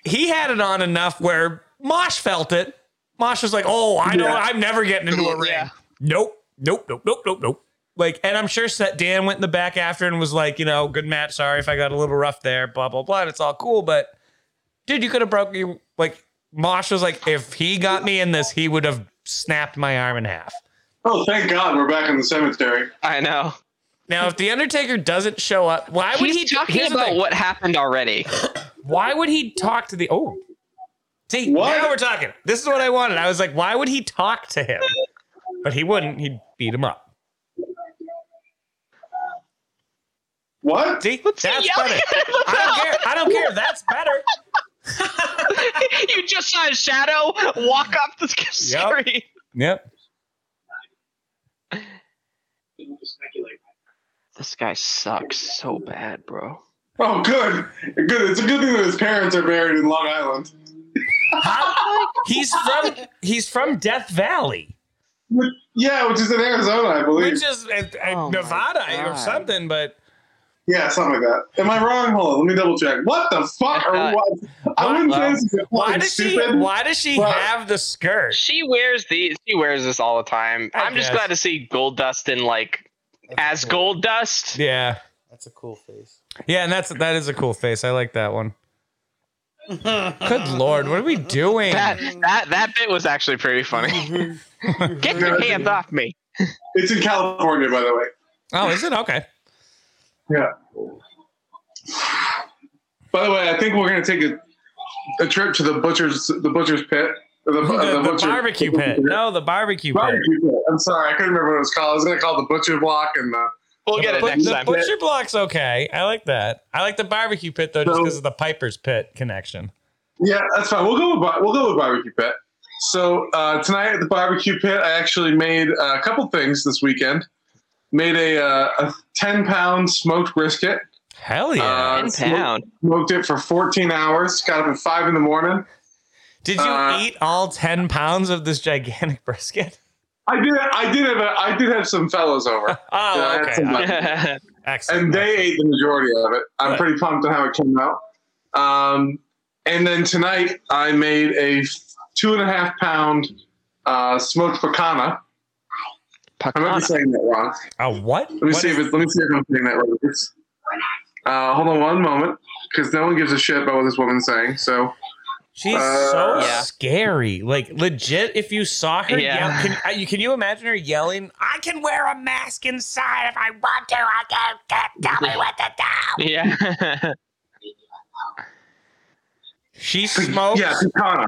he had it on enough where Mosh felt it. Mosh was like, "Oh, I know, Yeah. I'm never getting into a ring." Yeah. Nope, nope, nope, nope, nope, nope. Like, and I'm sure Set Dan went in the back after and was like, you know, good match. Sorry if I got a little rough there. Blah blah blah. And it's all cool, but dude, you could have broke you. Like, Mosh was like, if he got me in this, he would have snapped my arm in half. Oh, thank God we're back in the cemetery. I know. Now, if the Undertaker doesn't show up, why would He's he talking here's about what happened already. Why would he talk to the? Oh, see, What? now we're talking. This is what I wanted. I was like, why would he talk to him? But he wouldn't. He'd beat him up. What? See, Let's that's better. I don't care. I don't care. That's better. you just saw a shadow walk up the screen. Yep. This guy sucks so bad, bro. Oh, good. Good. It's a good thing that his parents are buried in Long Island. He's from he's from Death Valley, Yeah, which is in Arizona, I believe. which is uh, uh, Oh Nevada or something. But yeah, something like that. Am I wrong? Hold on, let me double check. What the fuck? Or Uh, what? I wouldn't say this is why fucking does she? stupid. Why does she have the skirt? She wears these. She wears this all the time. I I'm just glad to see Goldust in like That's as cool. Goldust. Yeah, That's a cool face. yeah, and that's that is a cool face. I like that one. Good lord, what are we doing? That that that bit was actually pretty funny. Get your hands off me. It's in California, by the way. Oh, is it okay? Yeah. By the way, I think we're gonna take a, a trip to the butcher's the butcher's pit. Or The, The, the butcher- barbecue pit. No, the barbecue pit. Barbecue pit. I'm sorry, I couldn't remember what it was called. I was gonna call it the butcher block and the We'll get it But next the time. butcher block's okay. I like that. I like the barbecue pit though, just because of the Piper's Pit connection. Yeah, that's fine. We'll go with we'll go with barbecue pit. So uh, tonight at the barbecue pit, I actually made a couple things this weekend. Made a, uh, a ten pound smoked brisket. Hell yeah! Uh, Ten pound. Smoked it for fourteen hours. Got up at five in the morning. Did you uh, eat all ten pounds of this gigantic brisket? I did. I did have. A, I did have some fellows over, Oh, okay. some- Uh, Excellent. and they ate the majority of it. I'm Good. pretty pumped on how it came out. Um, and then tonight I made a two and a half pound uh, smoked pecana. I might be saying that wrong. Oh, what? Let me What see is- if it's, let me see if I'm saying that right. Uh, hold on one moment, because no one gives a shit about what this woman's saying. So She's Uh, so Yeah. scary. Like legit, if you saw her, Yeah. yell, can, uh, you, can you imagine her yelling? I can wear a mask inside if I want to. I can't, can't tell me what to do. yeah. She smokes. yeah, pecana,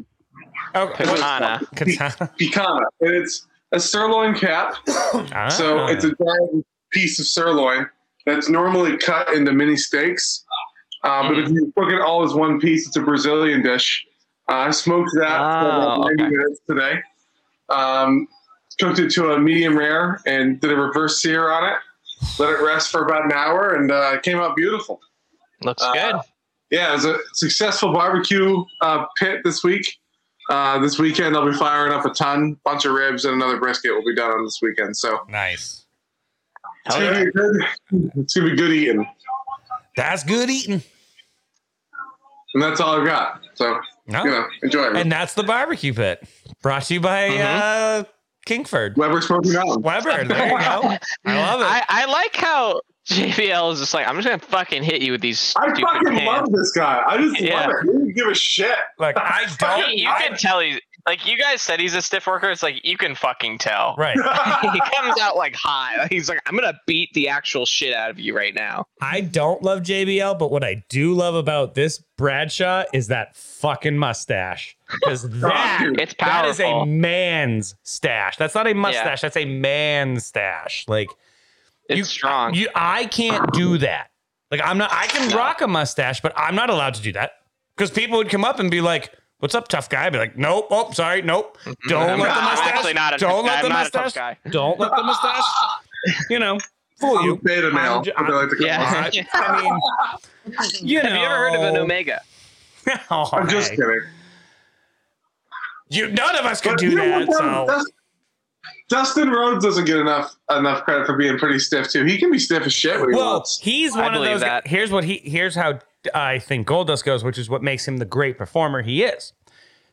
Oh, what- Pecana. Katana. and it's a sirloin cap. Ah. So it's a giant piece of sirloin that's normally cut into mini steaks. Uh, but if you cook it all as one piece, it's a Brazilian dish. Uh, I smoked that for Oh, 90 okay. minutes today. Um, cooked it to a medium rare and did a reverse sear on it. Let it rest for about an hour and uh, it came out beautiful. Looks Uh, good. Yeah, it was a successful barbecue uh, pit this week. Uh, this weekend, I'll be firing up a ton, bunch of ribs, and another brisket will be done on this weekend. So nice. it's gonna, yeah. be good. it's gonna be good eating. That's good eating. And that's all I've got. So, No. you know, enjoy it. And that's the barbecue pit. Brought to you by uh, Kingsford. Weber Smoky Mountain. Weber. There you go. I love it. I, I like how JBL is just like, I'm just gonna fucking hit you with these I stupid fucking hands. love this guy. I just Yeah. love it. He doesn't give a shit. Like I don't. He- you I- can tell he's like you guys said he's a stiff worker. It's like you can fucking tell. right. he comes out like hot. He's like, I'm gonna beat the actual shit out of you right now. I don't love JBL, but what I do love about this Bradshaw is that fucking mustache. Because that, it's It's that is a man's stash. That's not a mustache. That's a man's stash. Like It's you, strong. You, I can't do that. Like I'm not. I can rock a mustache, but I'm not allowed to do that because people would come up and be like. What's up, tough guy? I'd be like, nope. Oh, sorry, nope. Mm-hmm. Don't I'm let not- the I'm mustache. actually not a don't guy. let I'm the not a tough mustache. guy. Don't let the mustache. You know, fool I'm you. beta male. I'm ju- what they like Yeah. I, I mean, you know. Have you ever heard of an Omega? Oh, I'm just kidding. You, none of us could But do that. what, So Dust- Dustin Rhodes doesn't get enough enough credit for being pretty stiff too. He can be stiff as shit when he well, wants. he's I one of those. that. Here's what he. Here's how I think Goldust goes, which is what makes him the great performer he is.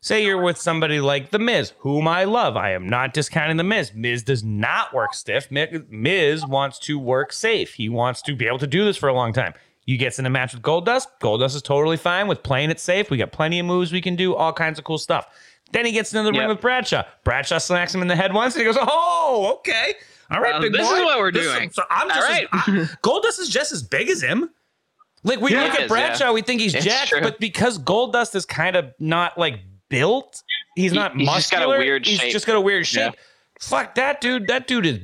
Say you're with somebody like The Miz, whom I love. I am not discounting The Miz. Miz does not work stiff. Mi- Miz wants to work safe. He wants to be able to do this for a long time. You gets in a match with Goldust. Goldust is totally fine with playing it safe. We got plenty of moves we can do, all kinds of cool stuff. Then he gets into the ring with Bradshaw. Bradshaw smacks him in the head once, and he goes, "Oh, okay, all right, Um, big this boy. is what we're This is- doing. so I'm just right. as, I- Goldust is just as big as him. Like we Yeah, look at is, Bradshaw, yeah. we think he's It's jacked, true. but because Goldust is kind of not like built, he's He- not he's just got a muscular. weird he's shape. just got a weird shape. Fuck that dude. That dude is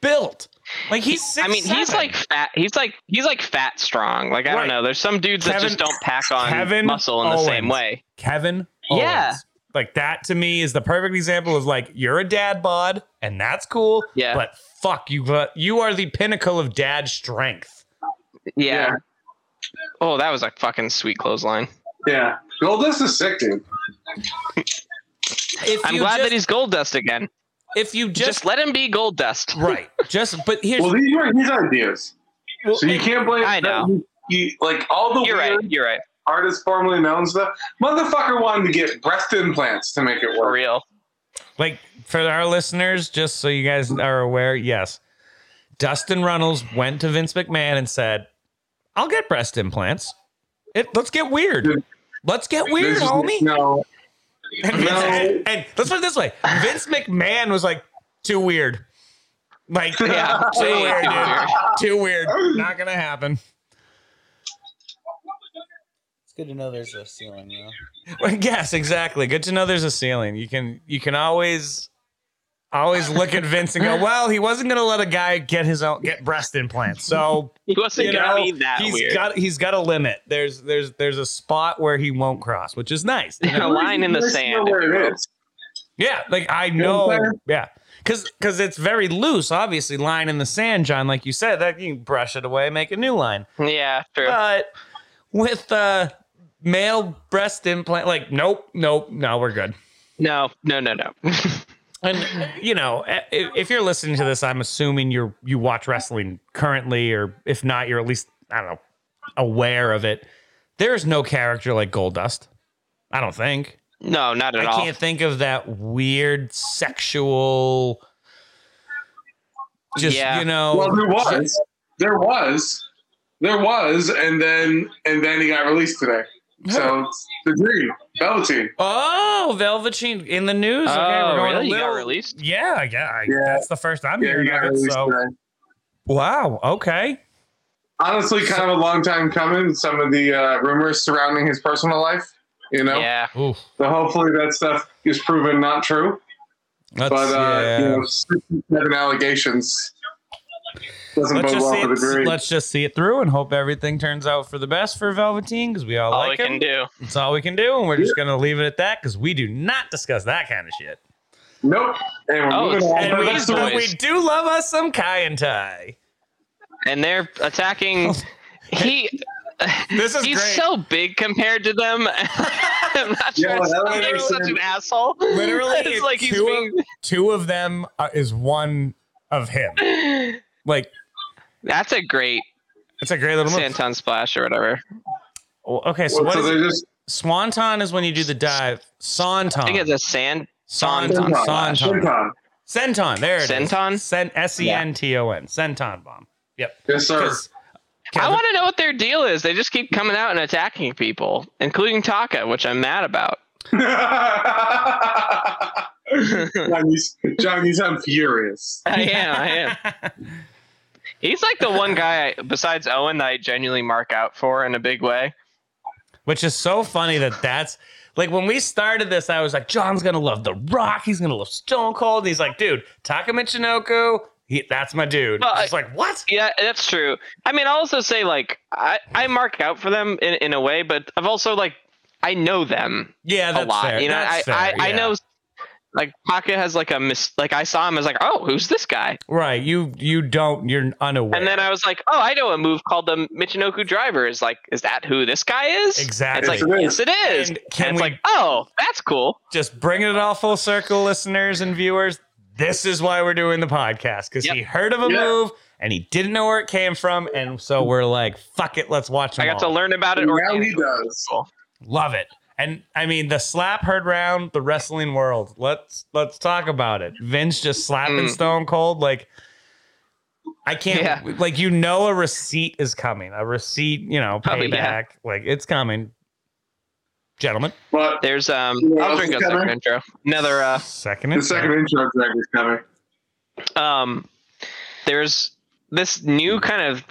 built. Like he's six. I mean, he's like fat. He's like he's like fat strong. Like I Right. don't know. There's some dudes that just don't pack on Kevin muscle in the same way. Kevin. Yeah. Owens. Like that to me is the perfect example of like you're a dad bod and that's cool. Yeah. But fuck you, but you are the pinnacle of dad strength. Yeah. Yeah. Oh, that was a fucking sweet clothesline. Yeah. Goldust is sick, dude. If I'm glad just, that he's Goldust again. if you Just, just, let him be Goldust. right, just but here's Well, these were his ideas. well, So you can't blame I know. He, he- like all the You're right. You're right. Artists formerly known as the Motherfucker wanted to get breast implants to make it work. For real. like for our listeners, just so you guys are aware, yes, Dustin Runnels went to Vince McMahon and said, "I'll get breast implants. It let's get weird. Let's get weird, This is- homie." No, And, Vince- No. and- and let's put it this way: Vince McMahon was like, "Too weird." Like, Yeah. too weird, dude. weird. Too weird. Not gonna happen. It's good to know there's a ceiling, though. Well, yes, exactly. Good to know there's a ceiling. You can you can always always look at Vince and go, well, he wasn't gonna let a guy get his own get breast implants. So He wasn't gonna know, be that he's weird. got he's got a limit. There's there's there's a spot where he won't cross, which is nice. you a line in the sand. know Where it is. Yeah, like I know know. what I'm saying? Yeah. Cause, cause it's very loose, obviously. Line in the sand, John, like you said, that you can brush it away, make a new line. Yeah, true. But with uh male breast implant, like nope, nope, no, we're good. no, no, no, no. And you know, eh, if you're listening to this, I'm assuming you're you watch wrestling currently, or if not, you're at least I don't know aware of it. There's no character like Goldust. I don't think. no, not at I all. I can't think of that weird sexual. Just Yeah. you know, Well, there was, there was, there was, and then and then he got released today. So it's the dream, Velveteen. Oh, Velveteen in the news. Okay, Oh, we're going really? a He got little. released? Yeah, yeah, I- Yeah. That's the first I'm Yeah, hearing he of it. So, today. wow. Okay. Honestly, kind of a long time coming. Some of the uh, rumors surrounding his personal life, you know. Yeah. Oof. So hopefully that stuff is proven not true. Let's, but uh, yeah. you know, sixty-seven allegations doesn't let's just well see it, let's just see it through and hope everything turns out for the best for Velveteen because we all, All like we him. can do. That's all we can do, and we're just gonna leave it at that because we do not discuss that kind of shit. Nope. And we're Oh, and we- But we do love us some Kaientai. And they're attacking. He. This is He's great. so big compared to them. I'm not Yeah, trying to that sound like makes such an asshole. Literally, it's like he's two being. of, two of them uh, is one of him. Like That's a great it's a great little move. Splash or whatever. Well, okay, so Well, what so is it? just Swanton is when you do the dive. Santon. I think it's a sand. Santon. Senton. Santon. Senton. Senton. There it is. Senton? Sen- S E N T O N. Senton bomb. Yep. Yes, sir. 'Cause I want to know what their deal is. They just keep coming out and attacking people, including Taka, which I'm mad about. John, you, John, you sound furious. I am. I am. He's like the one guy besides Owen that I genuinely mark out for in a big way. Which is so funny that that's like when we started this, I was like, John's gonna love The Rock. He's gonna love Stone Cold. And he's like, dude, Taka Michinoku, he, that's my dude. Well, It's like, what? Yeah, that's true. I mean, I'll also say like I, I mark out for them in, in a way, but I've also like I know them Yeah, a lot. fair. You know, That's I, fair, I, I know like Taka has like a mis like I saw him as like oh who's this guy Right. You you don't you're unaware. and then I was like oh I know a move called the Michinoku driver is like is that who this guy is exactly. it's like Yes, yes it it is And and, it's we- like oh that's cool just bringing it all full circle, listeners and viewers. this is why we're doing the podcast because Yep. he heard of a Yeah. move and he didn't know where it came from, and so we're like, fuck it, let's watch them I got to learn about it. now he does. Love it. And I mean the slap heard round the wrestling world. Let's let's talk about it. Vince just slapping Mm. Stone Cold like I can't Yeah. like you know a receipt is coming. A receipt, you know, Oh, yeah. payback. Like it's coming. Gentlemen. Well There's um. You know what I'll else drink a second intro. Another uh. Second the second intro track is coming. um there's this new kind of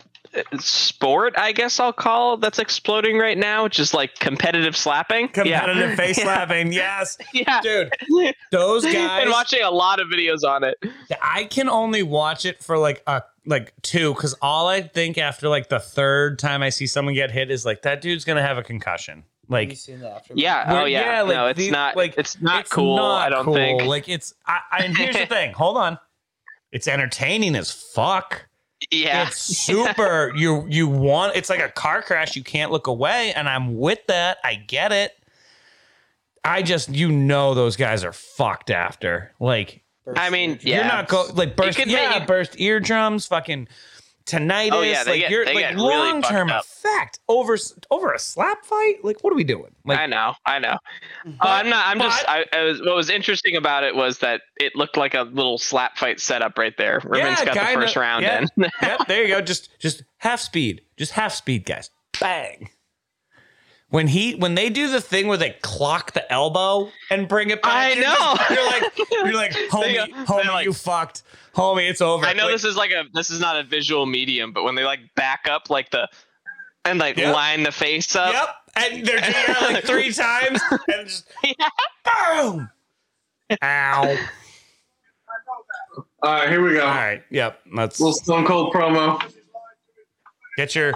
sport i guess i'll call that's exploding right now which is like competitive slapping competitive yeah. face slapping. Yes. yeah Dude, those guys I've guys been watching a lot of videos on it I can only watch it for like a like two because all I think after like the third time I see someone get hit is like that dude's gonna have a concussion. Have you Like seen the after? yeah oh yeah, yeah, like, no it's these- not like, it's not it's cool not i don't cool. think Like it's I, I and here's the thing. Hold on. It's entertaining as fuck. Yeah It's super. you you want it's like a car crash. You can't look away, and I'm with that. I get it. I just you know those guys are fucked after. Like I mean, yeah. you're not go like burst. could Yeah, make- burst eardrums. Fucking tinnitus. Oh, yeah, they like get- you're they like get long term fucked up. effect over over a slap fight. Like what are we doing? Like I know, I know. Mhm. Uh, I'm not. I'm just. I, I was. What was interesting about it was that it looked like a little slap fight setup right there. Where Yeah, got kinda, the first round yeah. in. yep, there you go. Just just half speed. Just half speed, guys. Bang. When he when they do the thing where they clock the elbow and bring it back, I you're know. just- you're like you're like homie, They homie, like- you fucked, homie, it's over. I know Like, this is like a. This is not a visual medium, but when they like back up like the, and like Yep. line the face up. Yep, and they're doing it like three times, and just Yeah. boom. Ow. All right, here we go. All right. Yep. Let's Little Stone Cold promo. get your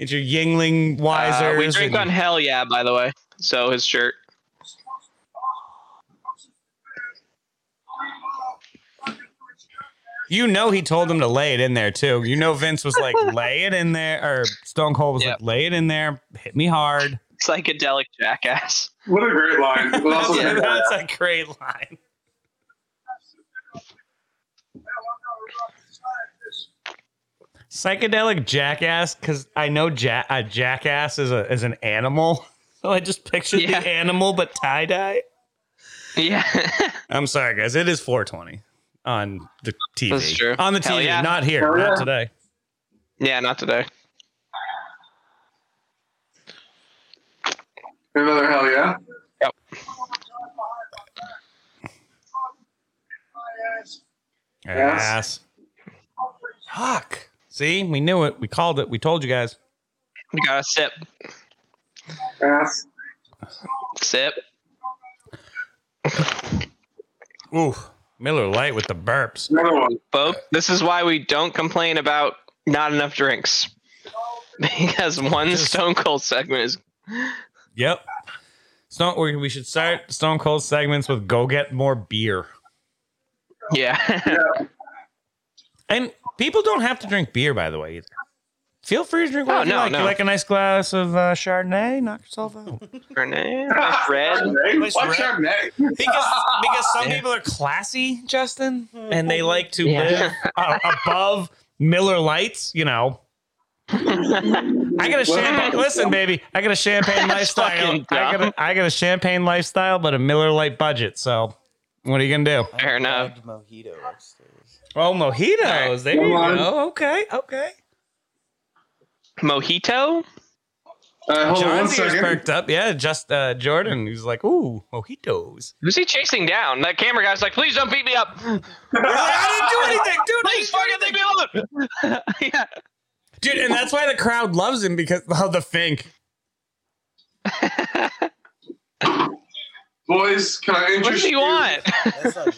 get your Yuengling Uh, we drink and- on hell yeah, by the way. So his shirt. You know he told him to lay it in there too. You know Vince was like, lay it in there, or Stone Cold was Yep. like, lay it in there, hit me hard. Psychedelic jackass. What a great line. Also Yeah, that's a great line. Psychedelic jackass, because I know ja- a jackass is a is an animal, so I just pictured Yeah. the animal but tie dye. Yeah. I'm sorry, guys. It is 420 on the TV. That's true. On the Hell TV, yeah. not here, Hell not yeah. today. yeah. Not today. Another hell yeah. Yep. Yes. Ass. Fuck. See, we knew it. We called it. We told you guys. We got a sip. Ass. Sip. Ooh, Miller Lite with the burps. Another one. Folk, this is why we don't complain about not enough drinks. Because one Just- Stone Cold segment is Yep. Stone. We we should start Stone Cold segments with "Go get more beer." yeah. And people don't have to drink beer, by the way, either. Feel free to drink Oh, whatever you no, like. no. You like a nice glass of uh, Chardonnay? Knock yourself out. Chardonnay, nice red. Chardonnay? Nice Why red. Chardonnay? because because some Yeah. people are classy, Justin, and they like to Yeah. live uh, above Miller Lites. You know, I got a champagne. Listen, baby, I got a champagne That's lifestyle. fucking I got a, I got a champagne lifestyle, but a Miller Lite budget. So, what are you gonna do? I Fair enough. bagged mojito upstairs. Oh, mojitos. Alright. There you Come on. go. Okay, okay. Mojito? Uh, hold on one John's ears second. perked up. Yeah, just uh, Jordan. He's like, ooh, mojitos. Who's he chasing down? That camera guy's like, please don't beat me up. I didn't do anything, dude. I Please didn't do fucking anything. leave me alone. yeah. Dude, and that's why the crowd loves him because of the fink. Boys, can I What interest does he you? want? That's not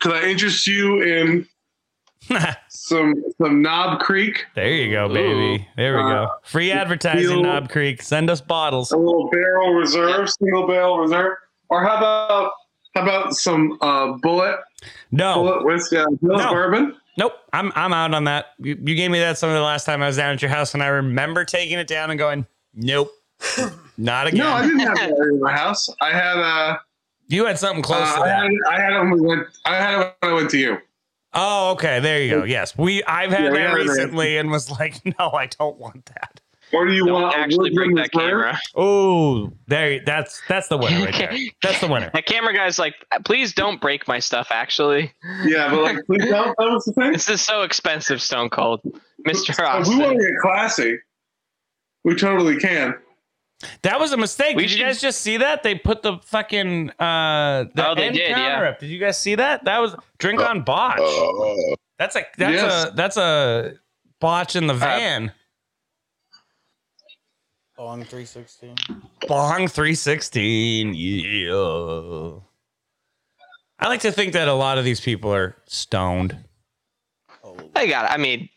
Can I interest you in some some Knob Creek? there you go, baby. There we go. Free advertising, Feel- Knob Creek. Send us bottles. A little barrel reserve, single barrel reserve, or how about how about some uh, Bulleit No, Bulleit whiskey, uh, No. bourbon? nope. I'm I'm out on that. You, you gave me that some of the last time I was down at your house, and I remember taking it down and going, nope, not again. No, I didn't have that in my house. I had uh, You had something Uh, close to I, that. had, I had it when we went. I had it when I went to you. Oh, okay. There you go. Yes, we. I've had Yeah, that had it. recently and was like, no, I don't want that. Or do you Don't want a actually bring that Reserve? camera. Oh, there. That's that's the winner right there. That's the winner. That camera guy's like, please don't break my stuff. Actually, Yeah, but like, please don't. That was the thing. this is so expensive. Stone Cold, Mister If we want to get classy, we totally can. That was a mistake. We did you guys just see that? They put the fucking uh the Oh, they end did, counter yeah. up. Did you guys see that? That was drink on botch. That's a that's Yes. a that's a botch in the van. Bong 316. Bong 316. Yeah. I like to think that a lot of these people are stoned. Oh, I got. It. I mean,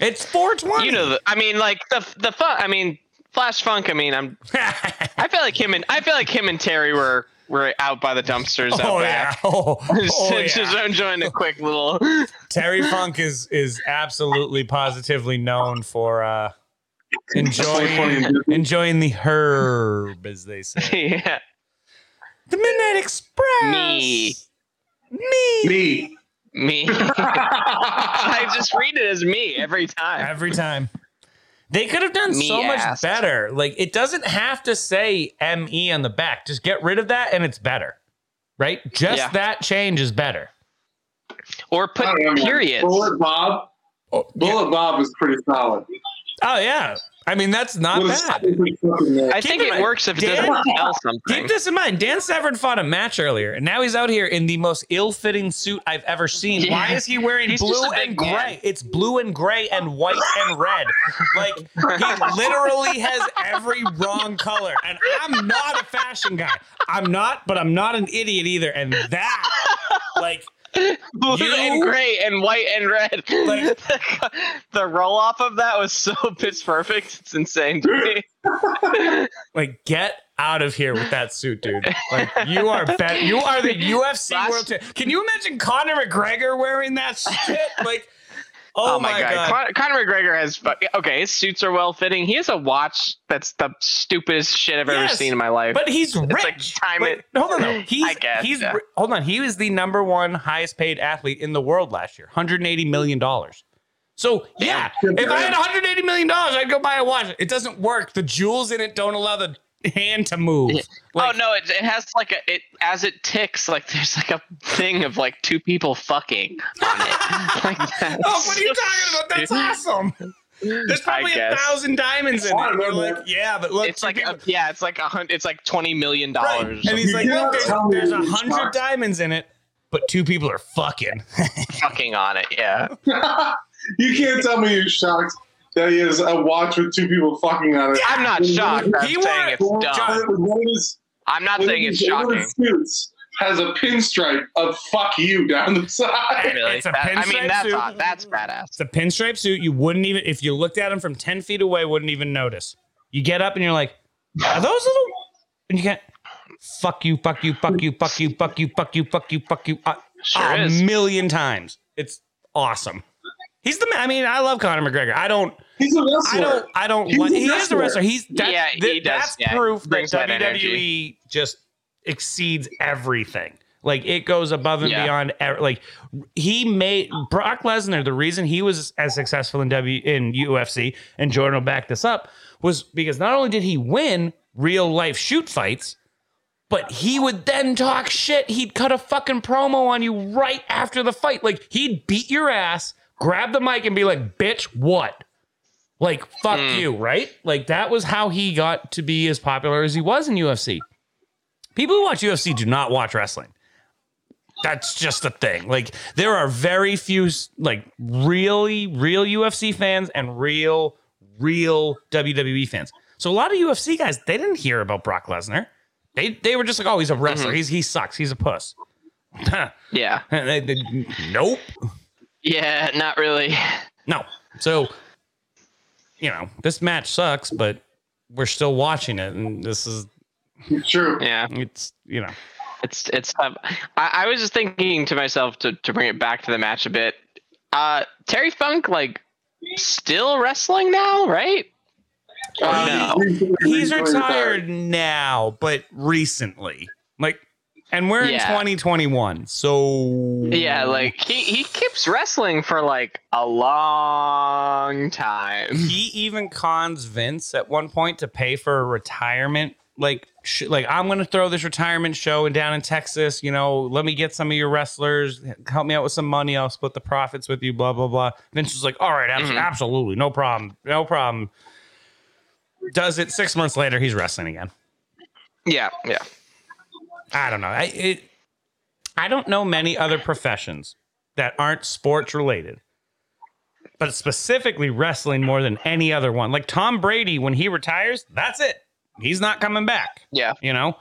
It's 420. you know, the, I mean, like the the fun. I mean, Flash Funk. I mean, I'm. I feel like him and I feel like him and Terry were were out by the dumpsters out oh yeah. back. Oh, just, oh, just yeah. enjoying a quick little. Terry Funk is is absolutely positively known for uh enjoying enjoying the herb as they say. yeah. The Midnight Express. Me. Me. Me. Me. I just read it as me every time. Every time. They could have done Me so much better. Like it doesn't have to say ME on the back. Just get rid of that and it's better. Right? Just Yeah. that change is better. Or put I don't periods. Bullet Bob. Oh, Bullet Bob is pretty solid. Oh yeah. I mean that's not With bad. stupid fucking name. I think it mind, works if it Dan- doesn't tell something. Keep this in mind. Dan Severn fought a match earlier, and now he's out here in the most ill-fitting suit I've ever seen. Yeah. Why is he wearing He's blue just a big and gray? man. It's blue and gray and white and red. Like he literally has every wrong color. And I'm not a fashion guy. I'm not, but I'm not an idiot either. And that, like, Blue You- and gray and white and red. Like- the roll off of that was so pitch perfect. It's insane to me. like get out of here with that suit, dude. Like you are bet you are the UFC Last- world champion. Can you imagine Conor McGregor wearing that shit? Like, oh, Oh, my, god. Con- Conor McGregor has okay. His suits are well fitting. He has a watch that's the stupidest shit I've ever seen in my life. But he's rich. like time Like, it- hold on, though. He's I guess, he's yeah. hold on. He was the number one highest paid athlete in the world last year, 180 million dollars. So yeah, Yeah. if I had 180 million dollars, I'd go buy a watch. It doesn't work. The jewels in it don't allow the hand to move. Oh, like, oh no, it, it has like a it as it ticks like there's like a thing of like two people fucking on it. like. Oh, what are you talking about? That's awesome. There's probably a thousand diamonds in it. You're like, yeah, but look, It's like a, yeah, it's like a hundred. It's like twenty million right. dollars. And he's like, look, there's, there's a hundred diamonds in it, but two people are fucking. fucking on it. Yeah. you can't tell me you're shocked that is a watch with two people fucking on it. I'm not shocked. I'm he saying wore, it's dumb. Is, I'm not saying it's shocking. Suits has a pinstripe of "fuck you" down the side. Really? It's a that, pinstripe I mean, that's suit. That's badass. It's a pinstripe suit. You wouldn't even if you looked at him from ten feet away, wouldn't even notice. You get up and you're like, "Are those little?" And you can't. "Fuck you, fuck you, fuck you, fuck you, fuck you, fuck you, fuck you, fuck you," a, uh, sure a million times. It's awesome. He's the man. I mean, I love Conor McGregor. I don't, He's a I wrestler. don't, I don't, He's like, a he is the wrestler. wrestler. He's, that's, Yeah, he th- does, that's yeah. proof that that WWE energy. just exceeds everything. Like it goes above and Yeah. beyond. ev- Like he made Brock Lesnar. The reason he was as successful in W in UFC, and Jordan will back this up, was because not only did he win real life shoot fights, but he would then talk shit. He'd cut a fucking promo on you right after the fight. Like he'd beat your ass, grab the mic, and be like, "Bitch, what?" Like fuck Mm. you, right? Like that was how he got to be as popular as he was in UFC. People who watch UFC do not watch wrestling. That's just a thing. Like there are very few like really real UFC fans and real real WWE fans. So a lot of UFC guys they didn't hear about Brock Lesnar. They they were just like, oh, he's a wrestler. He's he sucks. He's a puss. Yeah. They- they- nope. Yeah. Not really. No. So you know this match sucks, but we're still watching it, and this is True. Yeah. it's you know It's it's. Um, I, I was just thinking to myself to to bring it back to the match a bit. Uh, Terry Funk like still wrestling now, right? Uh, No. He's retired now, but recently. Like, and we're in 2021. So Yeah, like he, he keeps wrestling for like a long time. he even cons Vince at one point to pay for a retirement. Like, sh- like I'm gonna throw this retirement show in down in Texas. You know, let me get some of your wrestlers. Help me out with some money. I'll split the profits with you. Blah blah blah. Vince was like, all right, Mhm. absolutely, no problem, no problem. Does it six months later? He's wrestling again. Yeah, yeah. I don't know. I it, I don't know many other professions that aren't sports related, but specifically wrestling more than any other one. Like Tom Brady, when he retires, that's it. He's not coming back. Yeah. You know,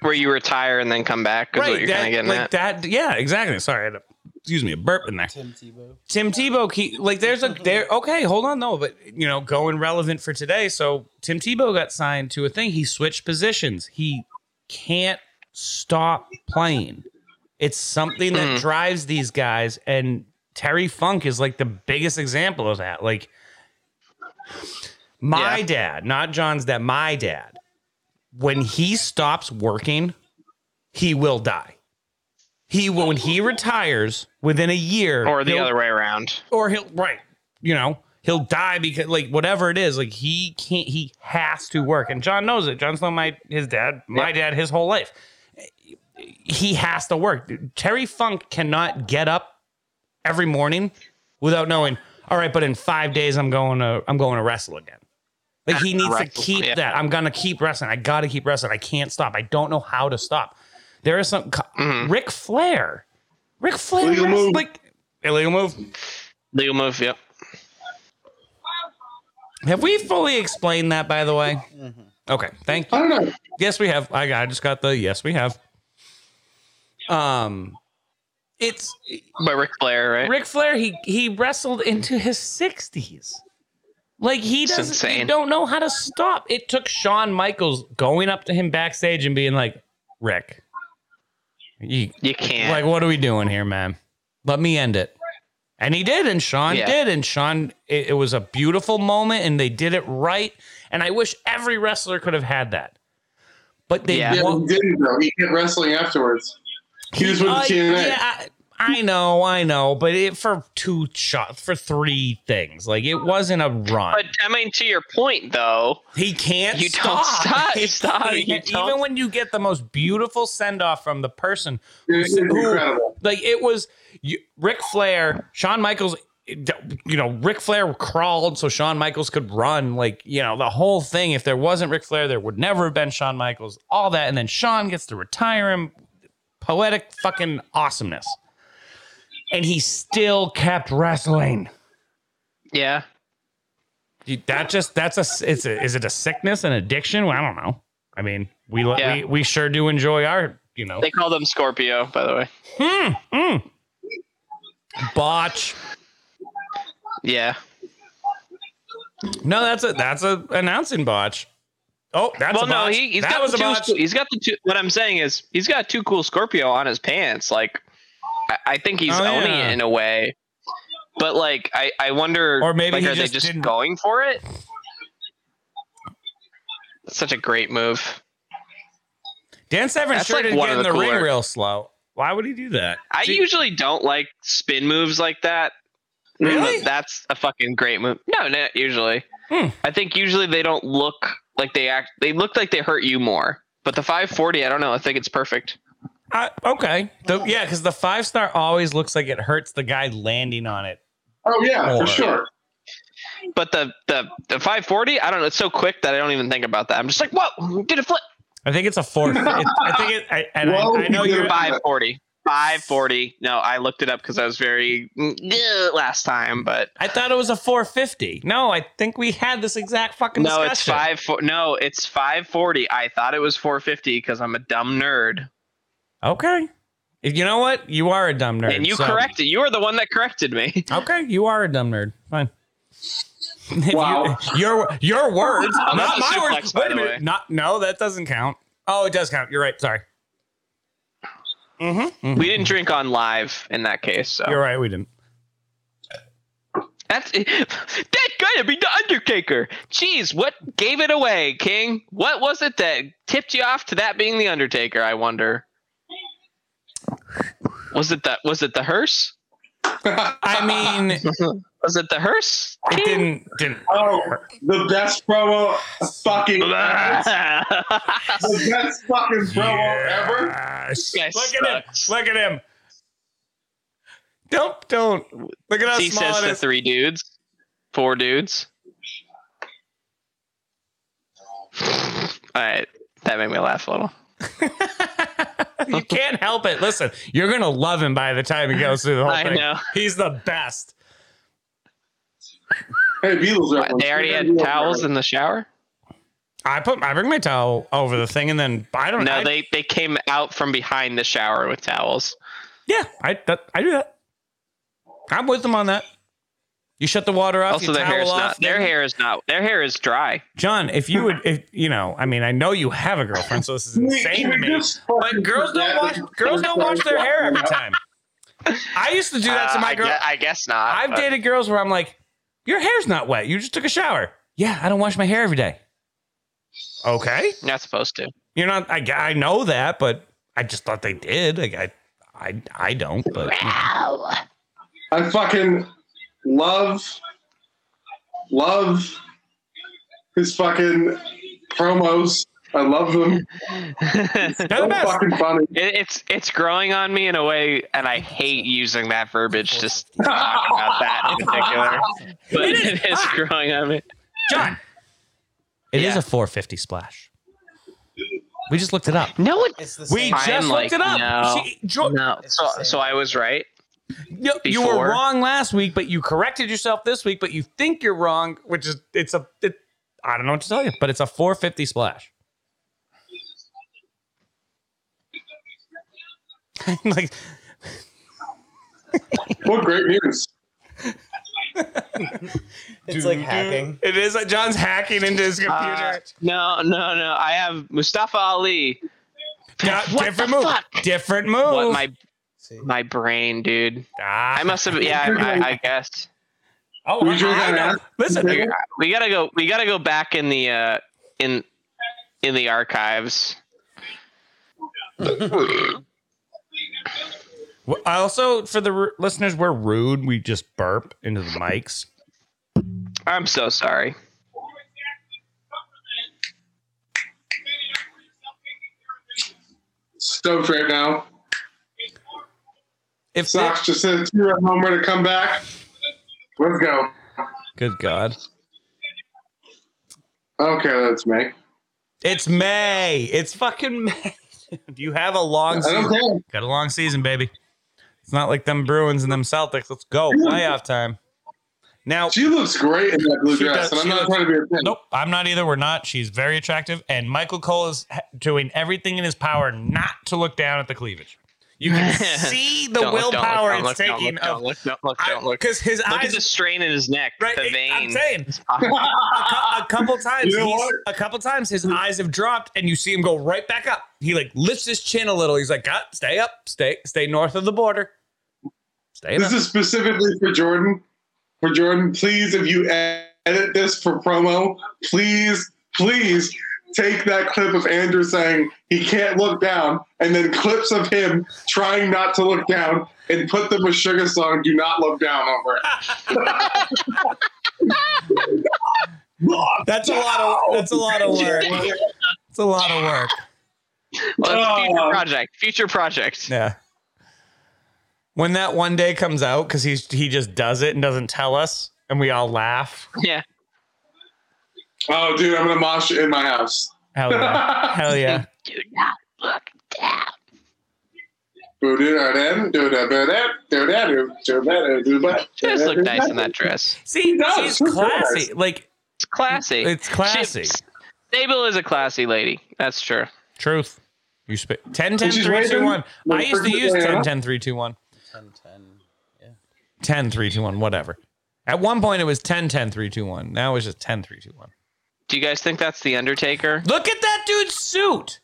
Where you retire and then come back is what you're kind of getting like at. that. Yeah, exactly. Sorry, I had a, excuse me, a burp in there. Tim Tebow. Tim Tebow, he, like there's a there. Okay, hold on though, but you know, going relevant for today. So Tim Tebow got signed to a thing. He switched positions. He can't stop playing. It's something that Mhm. drives these guys, and Terry Funk is like the biggest example of that. Like my Yeah. dad, not John's dad, my dad. When he stops working, he will die. He when he retires within a year, or the other way around. or he'll right you know he'll die because like whatever it is like he can't he has to work. And john knows it. John's known my his dad my dad his whole life. He has to work. Terry funk cannot get up every morning without knowing all right but in five days i'm going to i'm going to wrestle again. Like he needs to keep yeah. that. I'm gonna keep wrestling. I gotta keep wrestling. I can't stop. I don't know how to stop there is some Mhm. Ric flair Ric Flair Illegal wrestling- move. like illegal move Legal move, yep. Have we fully explained that, by the way? Okay, thank I you. don't know. Yes, we have. I, I just got the yes, we have. Um, it's By Ric Flair, right? Ric Flair. He he wrestled into his sixties. Like he It's doesn't. He insane. don't know how to stop. It took Shawn Michaels going up to him backstage and being like, "Ric, you, You can't. like, what are we doing here, man? Let me end it." And he did, and Shawn Yeah. did, and Shawn. It, it was a beautiful moment, and they did it right. And I wish every wrestler could have had that, but they Yeah. Yeah, won't. he didn't though. He kept wrestling afterwards. He was with Uh, TNA. yeah, I, I know, I know, but it for two shots, for three things, like it wasn't a run. but I mean, to your point, though, he can't. You don't stop. stop, He stop, can't. you don't- Even when you get the most beautiful send off from the person It who- incredible. like it was you, Ric Flair, Shawn Michaels. You know, Ric Flair crawled so Shawn Michaels could run. Like, you know, the whole thing. If there wasn't Ric Flair, there would never have been Shawn Michaels. All that, and then Shawn gets to retire him. Poetic fucking awesomeness. And he still kept wrestling. yeah. You- That just that's a it's a, is it a sickness, an addiction? Well, I don't know. I mean, we Yeah. we we sure do enjoy our you know They call them Scorpio, by the way. Hmm, hmm. botch. Yeah. No, that's a that's a announcing botch. Oh, that's well, a no, botch. he, he's that got was the a two, botch. He's got the two. What I'm saying is, he's got two cool Scorpio on his pants. Like, I, I think he's Oh, owning yeah. it in a way. But like, I, I wonder, Or maybe like, are just they just didn't- going for it? That's such a great move. Dan Severn That's, sure like, did one get in the the ring real slow. Why would he do that? I usually don't like spin moves like that. Really? That's a fucking great move. No, not usually. Hmm. I think usually they don't look like they act. They look like they hurt you more. But the 540, I don't know. I think it's perfect. I- okay. The- yeah, because the five star always looks like it hurts the guy landing on it. Oh yeah, Or- for sure. But the the the 540, I don't know. It's so quick that I don't even think about that. I'm just like, whoa, did a flip. I think it's a four. it, I think it. I, and Whoa, I, I know you you're. did 540. 540. No, I looked it up because I was very mm, last time, but I thought it was a 450. No, I think we had this exact fucking no, discussion. it's five. No, it's 540. I thought it was 450 because I'm a dumb nerd. Okay. You know what? You are a dumb nerd. and you so- corrected. You are the one that corrected me. Okay, you are a dumb nerd. Fine. Wow. you- your your words, not that's my suplex, words. Wait a minute. way. Not no, that doesn't count. Oh, it does count. You're right. Sorry. Mm-hmm. we didn't drink on live in that case. So You're right. We didn't. That's that gotta be the Undertaker. Jeez, what gave it away, King? What was it that tipped you off to that being the Undertaker? I wonder. Was it the was it the hearse? I mean, Was it the hearse? It didn't didn't. oh, the best promo fucking ever. The best fucking promo ever. Yes. Guy Look at him. Look at him. Don't don't look at how he small says it to is. three dudes, four dudes. All right, that made me laugh a little. you can't help it. Listen, you're gonna love him by the time he goes through the whole I thing. know. He's the best. Hey, Beatles What, they already had towels in the shower. I put I bring my towel over the thing and then I don't know. No, I, they they came out from behind the shower with towels. yeah I that, I do that. I'm with them on that. You shut the water off. Also, you their hair is towel not. Their hair is not. Their hair is dry. John, if you would, if you know, I mean, I know you have a girlfriend, so this is insane can to me. just But girls don't wash. Girls don't wash their hair every time. I used to do that to Uh, my I girl. I guess not. I've but- dated girls where I'm like, your hair's not wet. You just took a shower. Yeah, I don't wash my hair every day. Okay, not supposed to. you're not. I, I know that, but I just thought they did. Like, I, I, I don't. But Wow. I fucking love, love his fucking promos. I love them. they're the So fucking funny. It, it's it's growing on me in a way, and I hate using that verbiage to talk about that in particular. But It is. it is growing on me. John, it is Yeah. a 450 splash. We just looked it up. No, it, It's the We same. I just looked like, it up. no. She- Jo- no. It's So the same. so I was right. You, you were wrong last week, but you corrected yourself this week. But you think you're wrong, which is it's a it, I don't know what to tell you, but it's a 450 splash. like What great news. It's like hacking. it is. Like John's hacking into his computer. Uh, no, no, no. I have Mustafa Ali. Got- what different the move. fuck? Different move. What my See, my brain, dude. Ah. I must have. Yeah, I, I guess. Oh, Who's your I know. Listen, Yeah. We gotta go. We gotta go back in the uh, in in the archives. w- also for the r- listeners, we're rude. We just burp into the mics. I'm so sorry. Stoked right now. If Sox just said two at home to come back. Let's go. good God, Okay, that's me. it's May. It's fucking May. Do you have a long I season. don't care. Got a long season, baby. It's not like them Bruins and them Celtics. Let's go playoff time. Now, She looks great in that blue dress, does- and I'm not looks- trying to be a pin. nope, I'm not either. We're not. She's very attractive, and Michael Cole is doing everything in his power not to look down at the cleavage. You can see the Don't look, don't look, willpower don't it's look, taking look, Don't look, don't look, don't look. because his Look at eyes. the strain in his neck, Right, the I'm saying a, a couple times. You know? A couple times his eyes have dropped, and you see him go right back up. He like lifts his chin a little. He's like, "God, stay up, stay, stay north of the border, stay This up." is specifically for Jordan. For Jordan, please, if you edit this for promo, please, please take that clip of Andrew saying he can't look down, and then clips of him trying not to look down, and put the Meshuggah song "Do Not Look Down" over it. That's a lot of. That's a lot of work. It's a lot of work. Well, that's a future Oh. project. Future project. Yeah. When that one day comes out, because he's he just does it and doesn't tell us, and we all laugh. Yeah. Oh, dude, I'm gonna mosh in my house. Hell yeah! Hell yeah! Do not look down. She does look nice in that dress. See, does. she's classy. cares? Like It's classy. it's classy. She- Sable is a classy lady. That's true. Truth. You sp- 10 10 3 2 1. I used to use Diana? 10 10 3 2 1. 10 10. Yeah. 10 3 2 1, whatever. At one point it was 10 10 3 2 1. Now it's just 10 3 2 1. Do you guys think that's the Undertaker? Look at that dude's suit.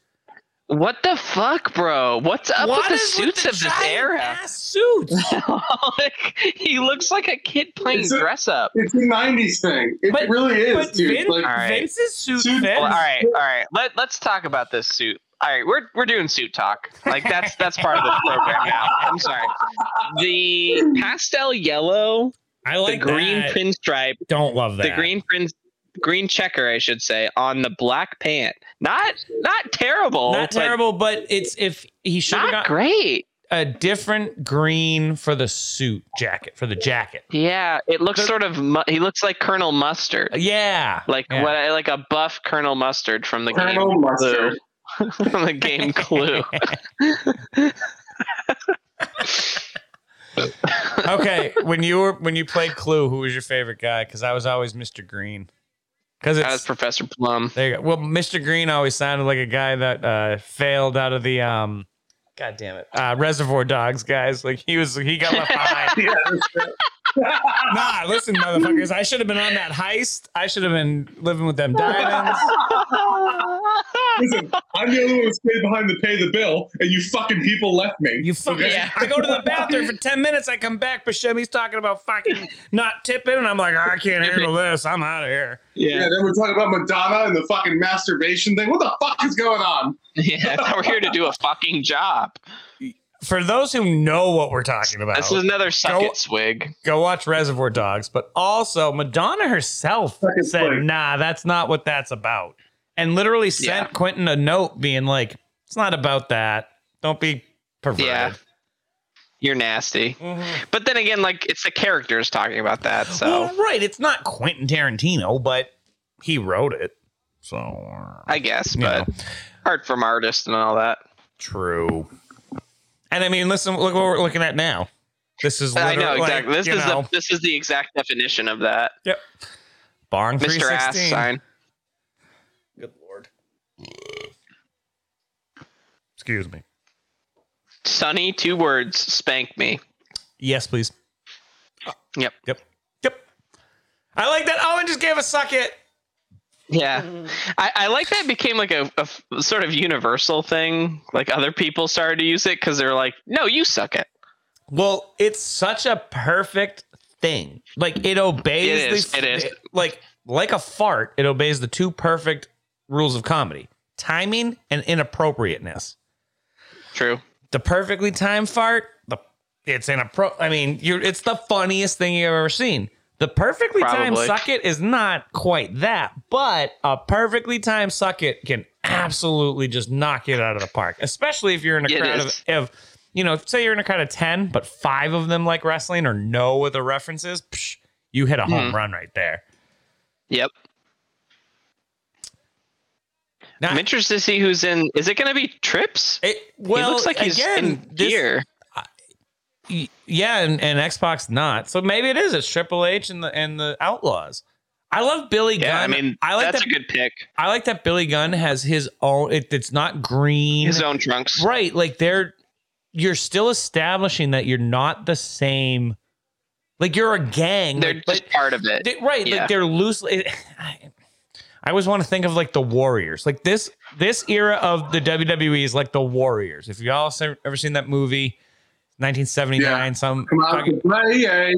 What the fuck, bro? What's up What with the is with suits the of this era? ass suits? like, he looks like a kid playing It's a- dress up. It's a '90s thing. It But- really is, But dude. Vin, like, All right. Vince's suit Suit- fits. Well, all right, all right. Let let's talk about this suit. All right, we're we're doing suit talk. Like that's that's part of the program now. I'm sorry. The pastel yellow, I like the green that. pinstripe, Don't love that. the green prin green checker, I should say, on the black pant. Not not terrible. Not but terrible, but it's if he should have Not got great. a different green for the suit jacket for the jacket. Yeah, it looks The- sort of. Mu- he looks like Colonel Mustard, uh, Yeah, like yeah. what, like a buff Colonel Mustard from the Colonel game Mustard. Clue. from the game Clue. okay, when you were when you played Clue, who was your favorite guy? Because I was always Mr. Green. Because it's Professor Plum. there. You go. Well, Mr. Green always sounded like a guy that uh, failed out of the um. God damn it! Uh, Reservoir Dogs, guys. Like he was, he got left behind. Yeah. nah, listen, motherfuckers. I should have been on that heist. I should have been living with them diamonds. Listen, I'm the only one who stayed behind to pay the bill, and you fucking people left me. You fucking. Okay? I go to the bathroom for ten minutes. I come back. Buscemi's talking about fucking not tipping, and I'm like, I can't handle this. I'm out of here. Yeah, then we're talking about Madonna and the fucking masturbation thing. What the fuck is going on? Yeah, I thought we're here to do a fucking job. For those who know what we're talking about, This is another suck Go- it swig. go watch Reservoir Dogs. But also, Madonna herself Fucking said, play. "Nah, that's not what that's about," and literally sent Yeah. Quentin a note being like, "It's not about that. Don't be perverted." Yeah. You're nasty. Mhm. But then again, like it's the characters talking about that. So Well, right. It's not Quentin Tarantino, but he wrote it. So uh, I guess, but know. art from artist and all that. True. And I mean, listen, look what we're looking at now. This is I literally know like, exactly. This is know, the this is the exact definition of that. Bong Mr. Ass 316. sign. Good lord. Excuse me. Sunny, two words, spank me. Yes, please. Yep. Yep. Yep. I like that. Owen just gave a suck it. Yeah. Mm-hmm. I, I like that it became like a, a f- sort of universal thing. Like other people started to use it because they're like, no, you suck it. Well, it's such a perfect thing. Like it obeys It is, the it is. like like a fart, it obeys the two perfect rules of comedy. Timing and inappropriateness. True. The perfectly timed fart, the it's inappro I mean, you're it's the funniest thing you've ever seen. The perfectly timed Probably. suck it is not quite that, but a perfectly timed suck it can absolutely just knock it out of the park. Especially if you're in a It crowd of, is. of you know, say you're in a crowd of 10, but five of them like wrestling or know what the reference is, psh, you hit a home Mhm. run right there. Yep. Now, I'm interested to see who's in. Is it going to be Trips? it, well, he looks like he's again, in this- gear. Yeah, and, and X-Pac not. So maybe it is. It's Triple H and the and the Outlaws. I love Billy Yeah, I mean, I like that's that. a good pick. I like that Billy Gunn has his own. It, it's not green, His own trunks. right? Like they're you're still establishing that you're not the same. Like you're a gang. They're like, just but- part of it. they- right? Yeah. Like they're loosely. I, I always want to think of like the Warriors. Like this this era of the WWE is like the Warriors. If y'all ever seen that movie, 1979, some Come out to play, yay.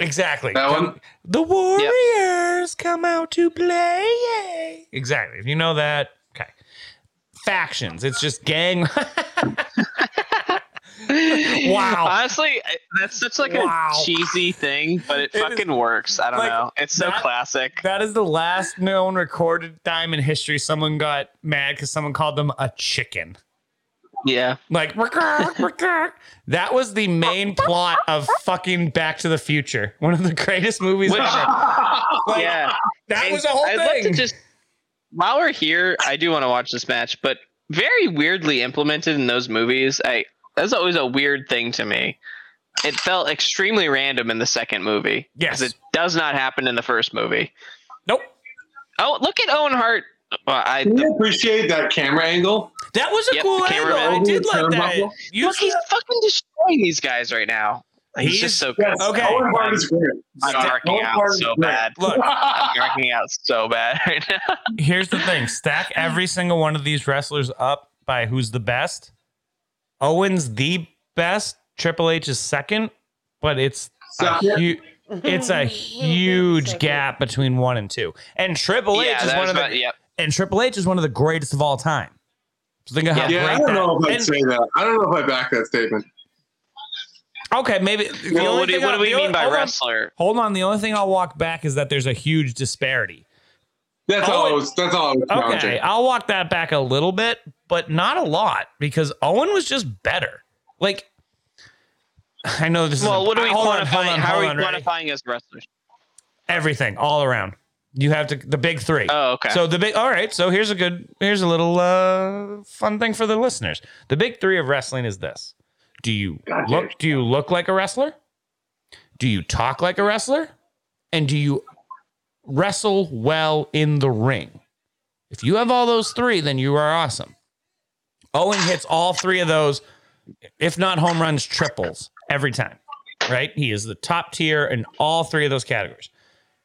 Exactly. That Come- one? The Warriors come out to play. Eh? Exactly. If you know that, okay. Factions. It's just gang. Wow. Honestly, that's such like Wow. a cheesy thing, but it, It is- fucking works. I don't like, know. It's so that- classic. that is the last known recorded time in history someone got mad because someone called them a chicken. Yeah. Like, "Rickark, rickark." that was the main plot of fucking Back to the Future, one of the greatest movies Which- ever. Like, yeah. that And was a whole I'd love to thing. just while we're here, I do want to watch this match, but very weirdly implemented in those movies. I that's always a weird thing to me. It felt extremely random in the second movie. Yes. 'cause it does not happen in the first movie. nope. Oh, look at Owen Hart. Well, I Can the, you appreciate that camera angle? That was a Yep, cool the angle. cameraman. I did like Turnbuckle. that. You look, he's fucking destroying these guys right now. He's, He's- just so good. Yes. Okay. Owen Hart is great. I'm Owen out so bad. Look, I'm marking out so bad right now. here's the thing stack every single one of these wrestlers up by who's the best. Owen's the best. Triple H is second, but it's a Second? hu- it's a huge gap between one and two. And Triple H yeah, is one of the about, yep. and Triple H is one of the greatest of all time. So think of how Yeah, I don't know if. I'd and- say that. I don't know if I back that statement. okay, maybe. the Well, only what do, what I- do we the only- mean by hold on, wrestler? Hold on. The only thing I'll walk back is that there's a huge disparity. That's all. I was, that's all I was Okay. I'll walk that back a little bit, but not a lot because Owen was just better. Like, I know this Well, is. what are we hold on, quantifying? on, How are we on, quantifying as wrestlers? Everything, all around. You have to the big three. Oh, okay. So the big. All right. So here's a good. Here's a little uh, fun thing for the listeners. The big three of wrestling is this: Do you Gotcha. look? Do you look like a wrestler? Do you talk like a wrestler? And do you wrestle well in the ring? If you have all those three, then you are awesome. Owen hits all three of those, if not home runs, triples every time. Right? He is the top tier in all three of those categories.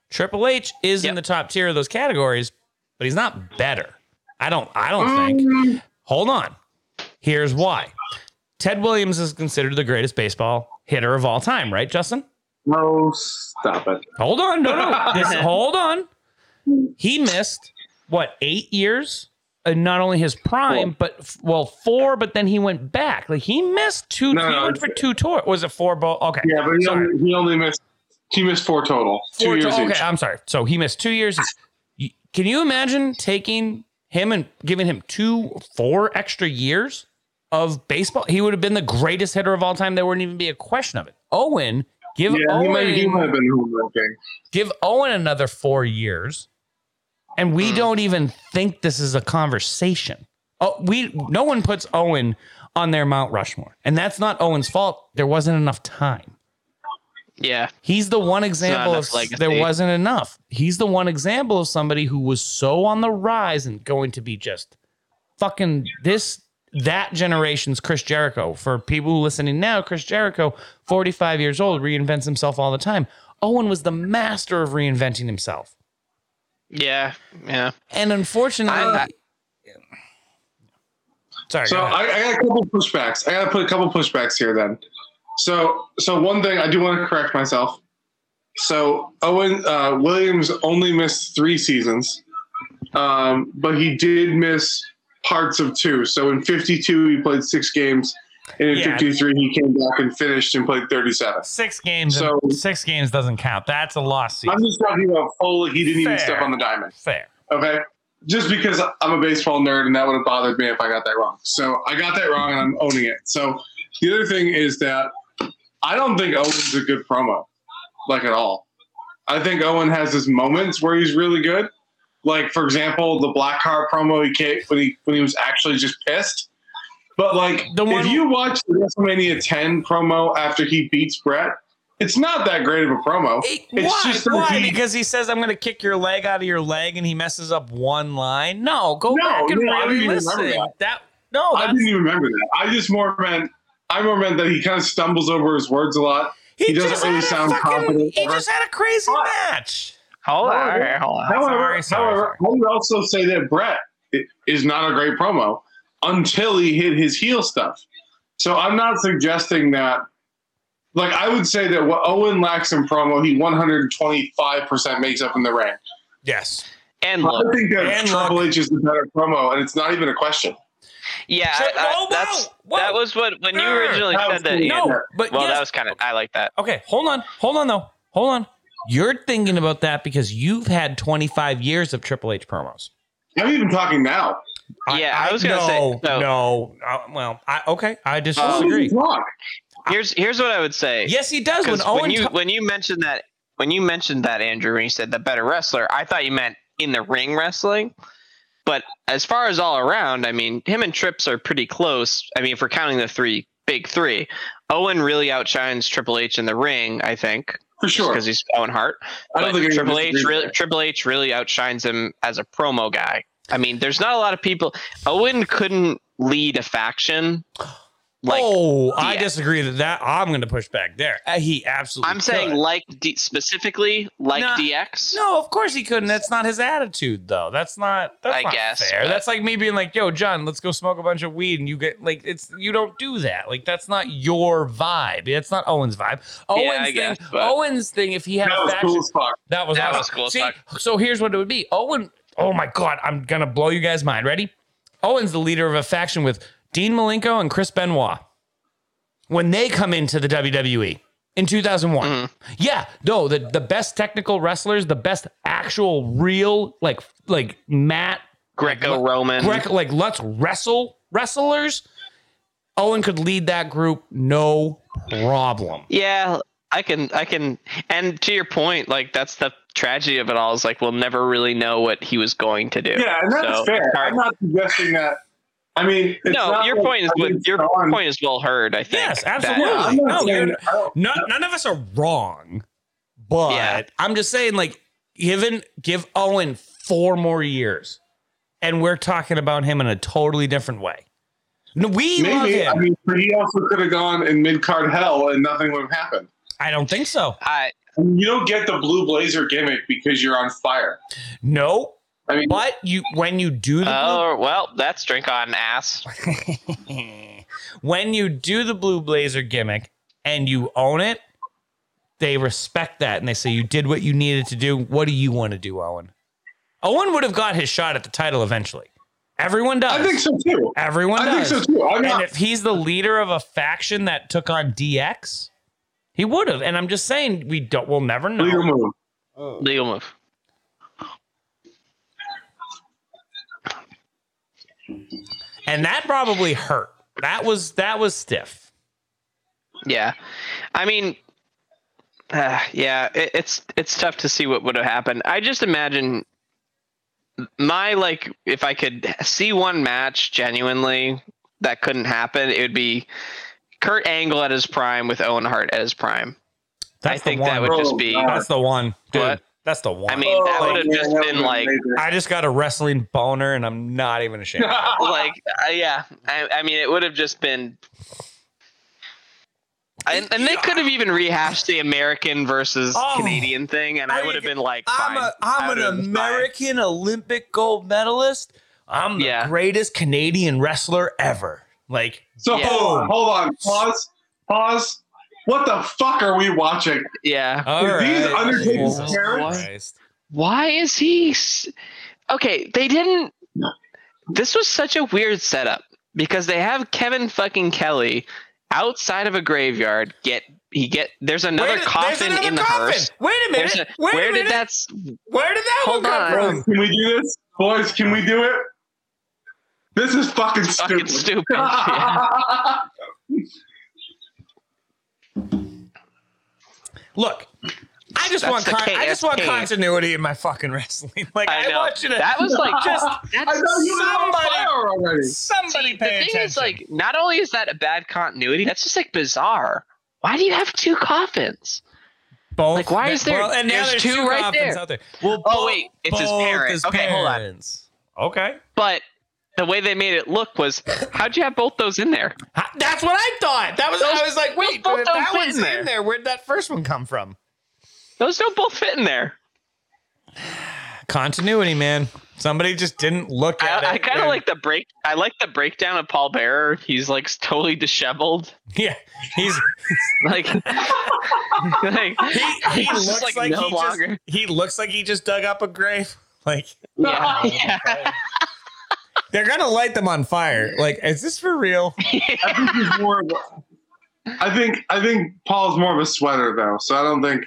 Triple H is in the top tier of those categories, but he's not better. I don't I don't think. Um, hold on. Here's why. Ted Williams is considered the greatest baseball hitter of all time, right, Justin? No, stop it. Hold on, no, no. This, hold on. He missed what eight years? And not only his prime, Four. but well, four. But then he went back. Like he missed two. No, he no, went for two tour. Was it four? Ball? Okay. Yeah, but he only, he only missed he missed four total. Two Four years to- each. okay, I'm sorry. So he missed two years. Can you imagine taking him and giving him two, four extra years of baseball? He would have been the greatest hitter of all time. There wouldn't even be a question of it. Owen, give Yeah, he Owen, might, he might have been give Owen another four years, and we Hmm. don't even think this is a conversation. Oh, we no one puts Owen on their Mount Rushmore, and that's not Owen's fault. There wasn't enough time. Yeah. He's the one example of legacy. there wasn't enough. He's the one example of somebody who was so on the rise and going to be just fucking this that generation's Chris Jericho. For people who listening now, Chris Jericho, 45 years old, reinvents himself all the time. Owen was the master of reinventing himself. Yeah. Yeah. And unfortunately, I- sorry. So go. I, I got a couple pushbacks. I got to put a couple pushbacks here then. So so one thing I do want to correct myself. So Owen uh, Williams only missed three seasons, um, but he did miss parts of two. So in 52 he played six games, and in Yeah. 53 he came back and finished and played 37. six games. so- six games doesn't count. That's a lost I'm just talking about full. He didn't even step on the diamond. Fair. Okay. Just because I'm a baseball nerd and that would have bothered me if I got that wrong. So I got that wrong and I'm owning it. So the other thing is that I don't think Owen's a good promo, like at all. I think Owen has his moments where he's really good. Like for example, the Black Heart promo he came when he when he was actually just pissed. But like The one- if you watch the WrestleMania 10 promo after he beats Bret, it's not that great of a promo. Hey, It's why? just why? he- because he says I'm going to kick your leg out of your leg, and he messes up one line. No, go No, back and no, really listen. remember That. no, I didn't even remember that. I just more meant I more meant that he kind of stumbles over his words a lot. he doesn't really sound fucking- confident He ever. just had a crazy What? match. Hold on. However- Hold on. However, Sorry, sorry, however, I would also say that Bret is not a great promo until he hit his heel stuff. So I'm not suggesting that. Like I would say that what Owen lacks in promo, he 125 percent makes up in the ring. Yes. And I look. think that And Triple look. H is the better promo, and it's not even a question. Yeah. So- I- I- whoa, that's whoa, that was what when you originally That said that. cool. you- No, but well, yes. that was kind of. I like that. Okay, hold on, hold on though, hold on. You're thinking about that because you've had 25 years of Triple H promos. I'm even talking now. Yeah, I was gonna no, say- no. no. Uh, well, I, okay, I just Um, How does he disagree. talk? Here's here's what I would say. Yes, he does. When Owen when you ta- when you mentioned that when you mentioned that Andrew when you said the better wrestler, I thought you meant in the ring wrestling. But as far as all around, I mean, him and Trips are pretty close. I mean, if we're counting the three big three, Owen really outshines Triple H in the ring. I think For sure. because he's Owen Hart. I don't But think Triple H really Triple H really outshines him as a promo guy. I mean, there's not a lot of people. Owen couldn't lead a faction like oh, I DX. disagree that that I'm going to push back there. Uh, he absolutely. I'm saying like D- specifically like Nah, DX. No, of course he couldn't. That's not his attitude, though. That's not. That's I not guess, fair. but- That's like me being like, "Yo, John, let's go smoke a bunch of weed," and you get like, it's you don't do that. Like that's not your vibe. That's not Owen's vibe. Owen's I thing. guess, but- Owen's thing. If he had That a was faction, cool as fuck. that was That awesome. was cool as See, fuck. so here's what it would be. Owen. Oh my God, I'm gonna blow you guys' mind. Ready? Owen's the leader of a faction with Dean Malenko and Chris Benoit. When they come into the WWE in 2001, Mm-hmm. yeah, no, the the best technical wrestlers, the best actual real like like Matt Greco-Roman. Grec- like let's wrestle wrestlers. Owen could lead that group, no problem. Yeah, I can, I can, and to your point, like that's the tragedy of it all. Is like we'll never really know what he was going to do. Yeah, and that's So, fair. I'm not suggesting that. I mean, it's no, not your like point is I good. think your Sean- point is well heard. I think. Yes, that- uh, absolutely. Yeah, No, saying- you're- I None, none of us are wrong, but Yeah. I'm just saying, like, given give Owen four more years, and we're talking about him in a totally different way. No, we love Maybe. I mean, he also could have gone in mid card hell and nothing would have happened. I don't think so. I, I you don't get the blue blazer gimmick because you're on fire. No, I mean, but you when you do the oh well, that's drink on ass. blue, when you do the blue blazer gimmick and you own it, they respect that and they say you did what you needed to do. What do you want to do, Owen? Owen would have got his shot at the title eventually. Everyone does. I think so too. Everyone I does. think so too. I'm and not. if he's the leader of a faction that took on DX, he would have. And I'm just saying, we don't. We'll never know. Legal move. Oh. Legal move. And that probably hurt. That was that was stiff. Yeah, I mean, uh, yeah, it, it's it's tough to see what would have happened. I just imagine my like if I could see one match genuinely that couldn't happen, it would be Kurt Angle at his prime with Owen Hart at his prime. That's I think the that one. would just be. That's the one, dude. What? That's the one. I mean, that Oh, would have just been like. I just got a wrestling boner, and I'm not even ashamed. like, uh, yeah. I, I mean, it would have just been. And, and they could have even rehashed the American versus Oh. Canadian thing, and I would have been like, I'm fine. a I I'm an been fine. American Olympic gold medalist. I'm the Yeah. greatest Canadian wrestler ever. Like, So Yeah. hold on, hold on, pause, pause. What the fuck are we watching? Yeah. all these. Undertaker's Jesus parents- Christ. Why is he? Okay, they didn't. This was such a weird setup because they have Kevin fucking Kelly outside of a graveyard. Get he get there's another Wait, there's coffin another in the coffin. hearse. Wait a minute. There's a, Wait a where minute. did that? Where did that Hold one come on. from? Can we do this? Boys, can we do it? This is fucking Fucking stupid. stupid. Yeah. Look, I just That's want the con- K- I just want continuity in my fucking wrestling. Like I, I know. want you to That was like just I That's thought you were on Somebody- fire already. somebody See, pay the thing attention. is, like, not only is that a bad continuity, that's just like bizarre. Why do you have two coffins? both. like, why is there- Well, and now there's there's two two right coffins there. out there. Well, Oh, both- wait, it's his both parent. his Okay, hold on. Okay, But the way they made it look was, how'd you have both those in there? That's what I thought. That was Those- I was like, wait, those but if that fit one's in there. in there, where'd that first one come from? Those don't both fit in there. Continuity, man. Somebody just didn't look at it. I, I kind of like the break. I like the breakdown of Paul Bearer. He's like totally disheveled. Yeah, he's Like, like he, he looks like, like, no he longer. just he looks like he just dug up a grave. Like yeah, yeah. Oh, they're gonna light them on fire. Like, is this for real? I think he's more of a, I think I think Paul's more of a sweater though, so I don't think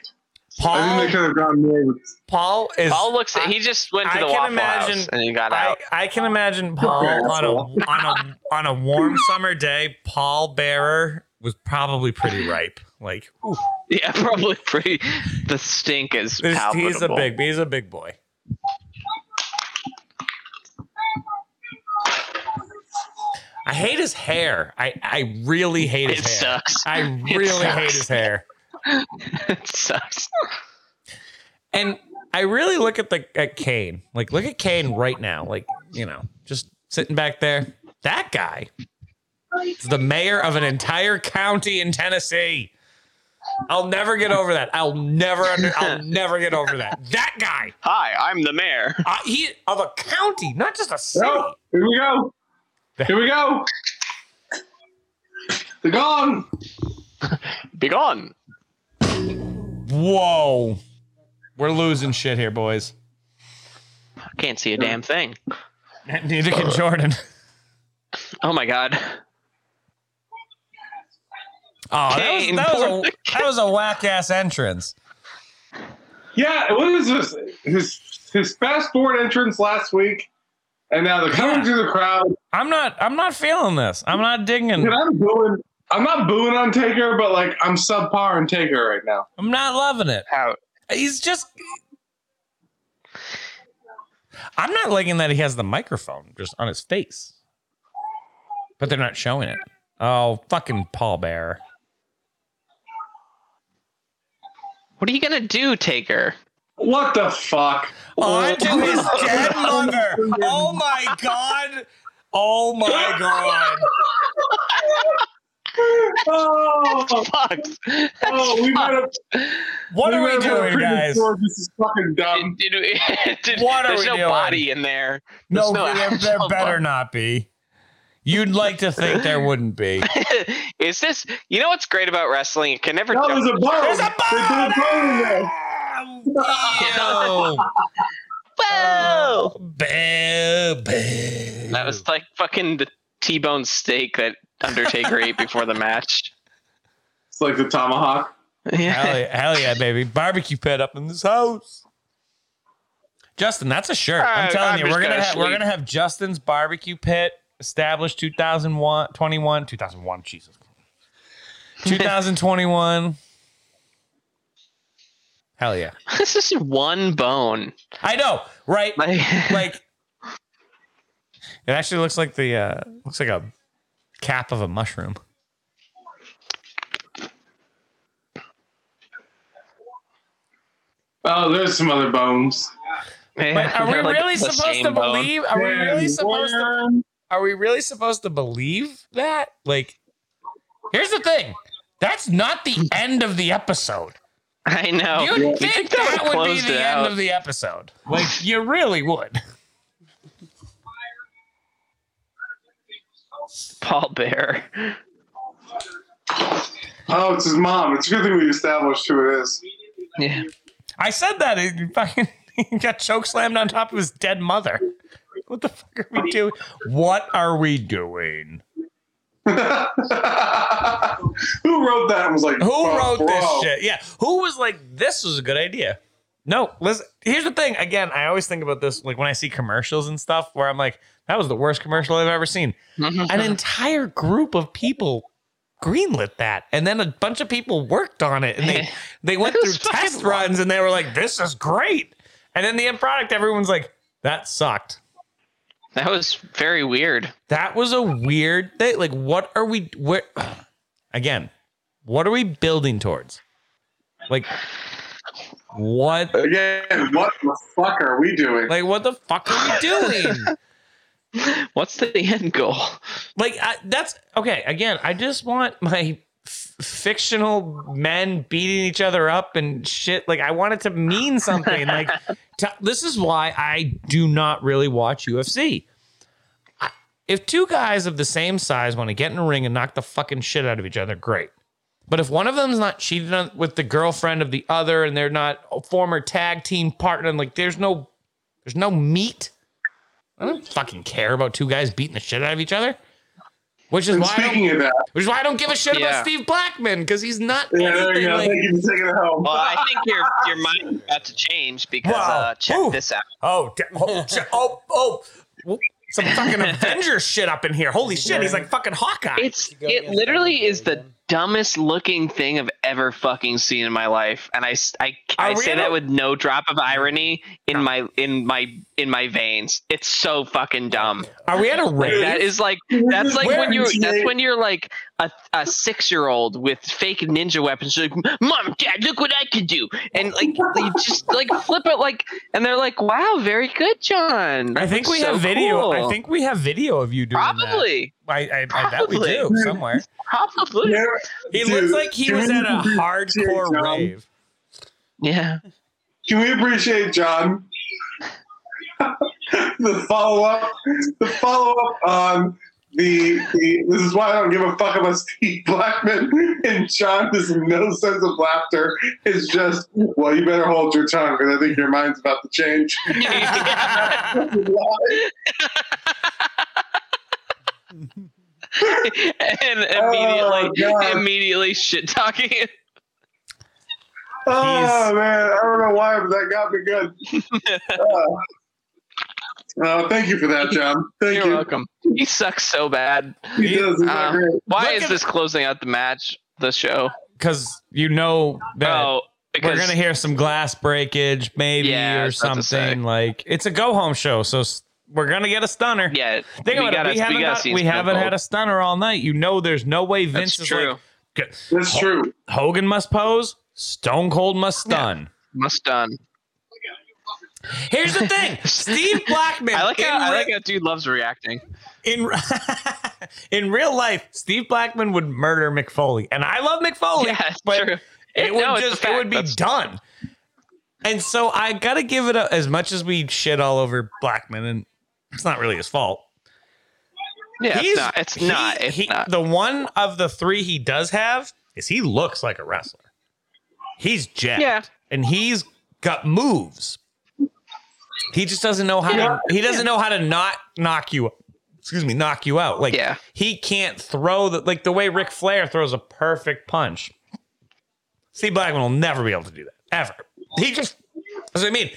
I Paul think they could have gone more with Paul is Paul looks. he just went to I the can Waffle imagine- House and he got I, out. I can imagine Paul on a on a on a warm summer day. Paul Bearer was probably pretty ripe. Like ooh, Yeah, probably pretty. The stink is this- palpable. he's a big he's a big boy. I hate his hair. I, I really hate his It hair. sucks. I It really hate his hair. it sucks. And I really look at the at Kane. Like look at Kane right now. Like, you know, just sitting back there. That guy. It's the mayor of an entire county in Tennessee. I'll never get over that. I'll never under, I'll never get over that. That guy. Hi, I'm the mayor. Uh, he of a county, not just a city. Oh, here we go. Here we go. They're gone. Be gone. Whoa. We're losing shit here, boys. I can't see a damn thing. Neither can Jordan. Oh my god. Oh, that was, that was a that was a whack ass entrance. Yeah, what is this? His his fast forward entrance last week, and now they're coming Yeah. through the crowd. I'm not I'm not feeling this. I'm not digging. And I'm booing. I'm not booing on Taker, but like I'm subpar on Taker right now. I'm not loving it. How? He's just. I'm not liking that he has the microphone just on his face, but they're not showing it. Oh, fucking Paul Bearer. What are you gonna do, Taker? What the fuck? Onto oh. his dead mother. Oh my god. Oh my god. Oh, Fuck. oh, we might have. What are we doing, guys? sure This is fucking dumb. Did, did we, did, What are there's we no doing? body in there. No, There's no there, there better body. not be. You'd like to think there wouldn't be. Is this? You know what's great about wrestling? It can never. No, there's a bone. There's a They put a bone in there. Ew. Whoa! Boo, boo. That was like fucking the T-bone steak that Undertaker ate before the match. It's like the tomahawk. Hell yeah, hell yeah, baby. Barbecue pit up in this house. Justin, that's a shirt. I'm I- telling I'm you, we're gonna gonna have, we're gonna have Justin's barbecue pit established 2001, 21, 2001, Jesus. 2021. Hell yeah. this is one bone. I know, right? Like, Like it actually looks like the uh looks like a cap of a mushroom. Oh, there's some other bones. But are we like really supposed same to bone. believe? Are we really supposed to are we really supposed to believe that? Like, here's the thing. That's not the end of the episode. I know. You'd You think they that would be the end out. of the episode. Like, you really would. Paul Bearer. Oh, it's his mom. It's a good thing we established who it is. Yeah. I said that. He fucking he got choke slammed on top of his dead mother. What the fuck are we doing? What are we doing? who wrote that and was like, Who "Oh, wrote this shit? Yeah. Who was like, this was a good idea? No, listen. Here's the thing. Again, I always think about this like when I see commercials and stuff where I'm like, that was the worst commercial I've ever seen. An entire group of people greenlit that, and then a bunch of people worked on it, and they they went through test runs, and they were like, "This is great." And then the end product, everyone's like, "That sucked." That was very weird. That was a weird thing. Like, what are we? Where again? What are we building towards? Like, what? Again, what the fuck are we doing? Like, what the fuck are we doing? What's the end goal? like, I, that's okay. Again, I just want my f- fictional men beating each other up and shit. Like, I want it to mean something. Like, to, this is why I do not really watch UFC. I- If two guys of the same size want to get in a ring and knock the fucking shit out of each other, great. But if one of them's not cheating on, with the girlfriend of the other and they're not a former tag team partner, and like there's no there's no meat. I don't fucking care about two guys beating the shit out of each other. Which is and why I don't, speaking of that, which is why I don't give a shit Yeah. about Steve Blackman because he's not yeah, there you go. like. Thank you for taking it home. Well, I think your your mind is about to change because Wow. uh, check Ooh. this out. Oh, oh, oh, oh, Whoop. Some fucking Avengers shit up in here. Holy shit, he's like fucking Hawkeye. It's it literally Undertaker is the dumbest looking thing I've ever fucking seen in my life, and I s- I, Are I say that with no drop of irony in my in my in my veins. It's so fucking dumb. Are we at a rave? That is like that's like Where when you is that's Nate? when you're like a, a six year old with fake ninja weapons. You're like, mom, dad, look what I can do, and like you just like flip it like, and they're like, wow, very good, John. I think looks we have video. cool." I think we have video of you doing that. probably. I, I, I bet we Probably. do somewhere. Probably. Yeah, He Dude, looks like he was at a hardcore rave. Yeah. Can we appreciate John? the follow up, the follow up on the, the. This is why I don't give a fuck about Steve Blackman and John. There's no sense of laughter. It's just, well, you better hold your tongue because I think your mind's about to change. and Oh, immediately, God. immediately shit talking. Oh man, I don't know why, but that got me good. Oh. Uh, thank you for that, John. Thank You're you. welcome. He sucks so bad. He does. Uh. Why Look is this closing out the match, the show? Because you know that Oh, because we're gonna hear some glass breakage, maybe Yeah, or was about to something. Like it's a go home show, so s- we're gonna get a stunner. yeah, Think about gotta- it. We haven't, gotta got- we haven't had a stunner all night. You know, there's no way Vince That's is true. like "Good. That's true. Hogan must pose, Stone Cold must stun. Must done. Here's the thing, Steve Blackman. I like how I re- like how dude loves reacting. in in real life, Steve Blackman would murder Mick Foley, and I love Mick Foley, Yeah, it's but true. it would no, just it would be That's- done. And so I gotta give it a, as much as we shit all over Blackman, and it's not really his fault. Yeah, He's- it's not. It's he- not. It's he- not. The one of the three he does have is he looks like a wrestler. He's jacked, Yeah. and he's got moves. He just doesn't know how Yeah. to. He doesn't know how to not knock you. Excuse me, knock you out. Like Yeah. he can't throw the like the way Ric Flair throws a perfect punch. Steve Blackman will never be able to do that ever. He just. That's what I mean.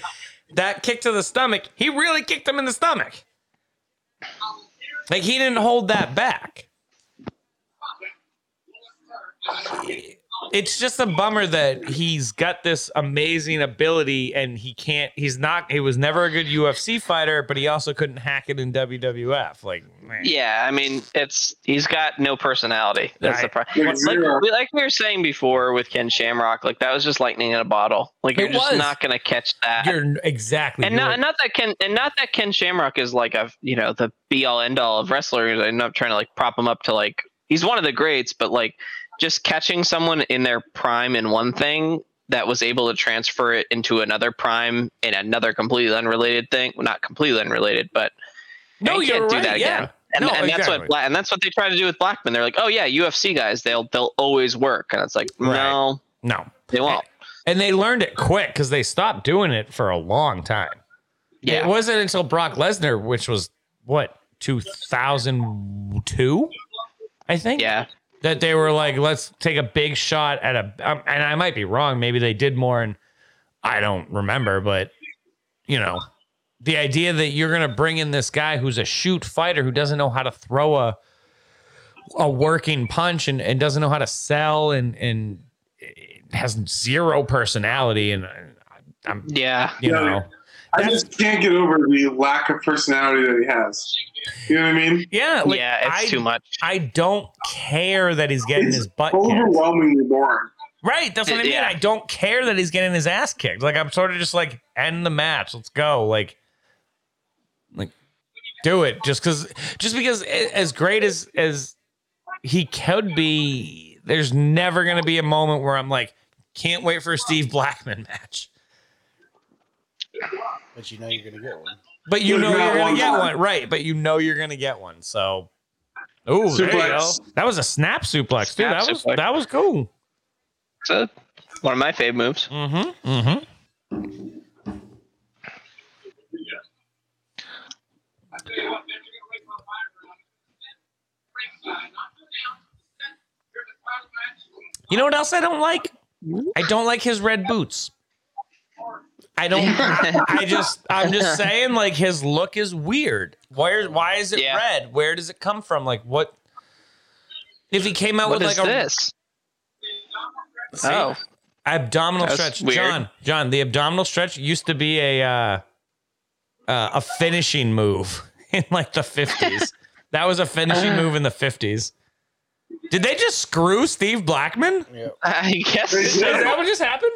That kick to the stomach. He really kicked him in the stomach. Like he didn't hold that back. It's just a bummer that he's got this amazing ability and he can't he's not he was never a good UFC fighter, but he also couldn't hack it in WWF. Like man. Yeah, I mean, it's he's got no personality. That's the problem. Like Like, we- like we were saying before with Ken Shamrock, like that was just lightning in a bottle. Like you're It just was. not gonna catch that. You're exactly and you're not right. not that Ken and not that Ken Shamrock is like a you know the be all end all of wrestlers. I'm not trying to like prop him up to like he's one of the greats, but like just catching someone in their prime in one thing that was able to transfer it into another prime in another completely unrelated thing. Well, not completely unrelated, but No, you can't do right, that yeah. again. And, No, and that's what Bla- and that's what they try to do with Blackman. They're like, oh yeah, UFC guys, they'll they'll always work, and it's like, Right. no, No. they won't. And they learned it quick because they stopped doing it for a long time. Yeah. It wasn't until Brock Lesnar, which was what, 2002? I think. Yeah, That they were like, let's take a big shot at a, um, and I might be wrong. Maybe they did more and I don't remember, but you know, the idea that you're going to bring in this guy who's a shoot fighter who doesn't know how to throw a, a working punch and, and doesn't know how to sell and, and has zero personality. And I'm, yeah. you Yeah. know, I just can't get over the lack of personality that he has. You know what I mean? yeah, like, yeah, it's I, too much. I don't care that he's getting It's his butt kicked. overwhelmingly boring. Right, that's what I mean. Yeah. I don't care that he's getting his ass kicked. Like I'm sort of just like end the match. Let's go. Like, like do it. Just because, just because as great as as he could be, there's never gonna be a moment where I'm like, can't wait for a Steve Blackman match. But you know you're gonna get one. But you know you're gonna one get time. one, right? But you know you're gonna get one. So, oh, there you go. That was a snap suplex, dude. Snap that was suplex. that was cool. So one of my fave moves. Mm-hmm. Mm-hmm. You know what else I don't like? I don't like his red boots. I don't. I, I just. I'm just saying. Like his look is weird. Where? Why is it Yeah. red? Where does it come from? Like what? If he came out What with is like a this? See? Oh, abdominal That's stretch, weird. John. John, the abdominal stretch used to be a uh, uh, a finishing move in like the 50s. that was a finishing move in the 50s. Did they just screw Steve Blackman? Yep. I guess. They Is that what just happened?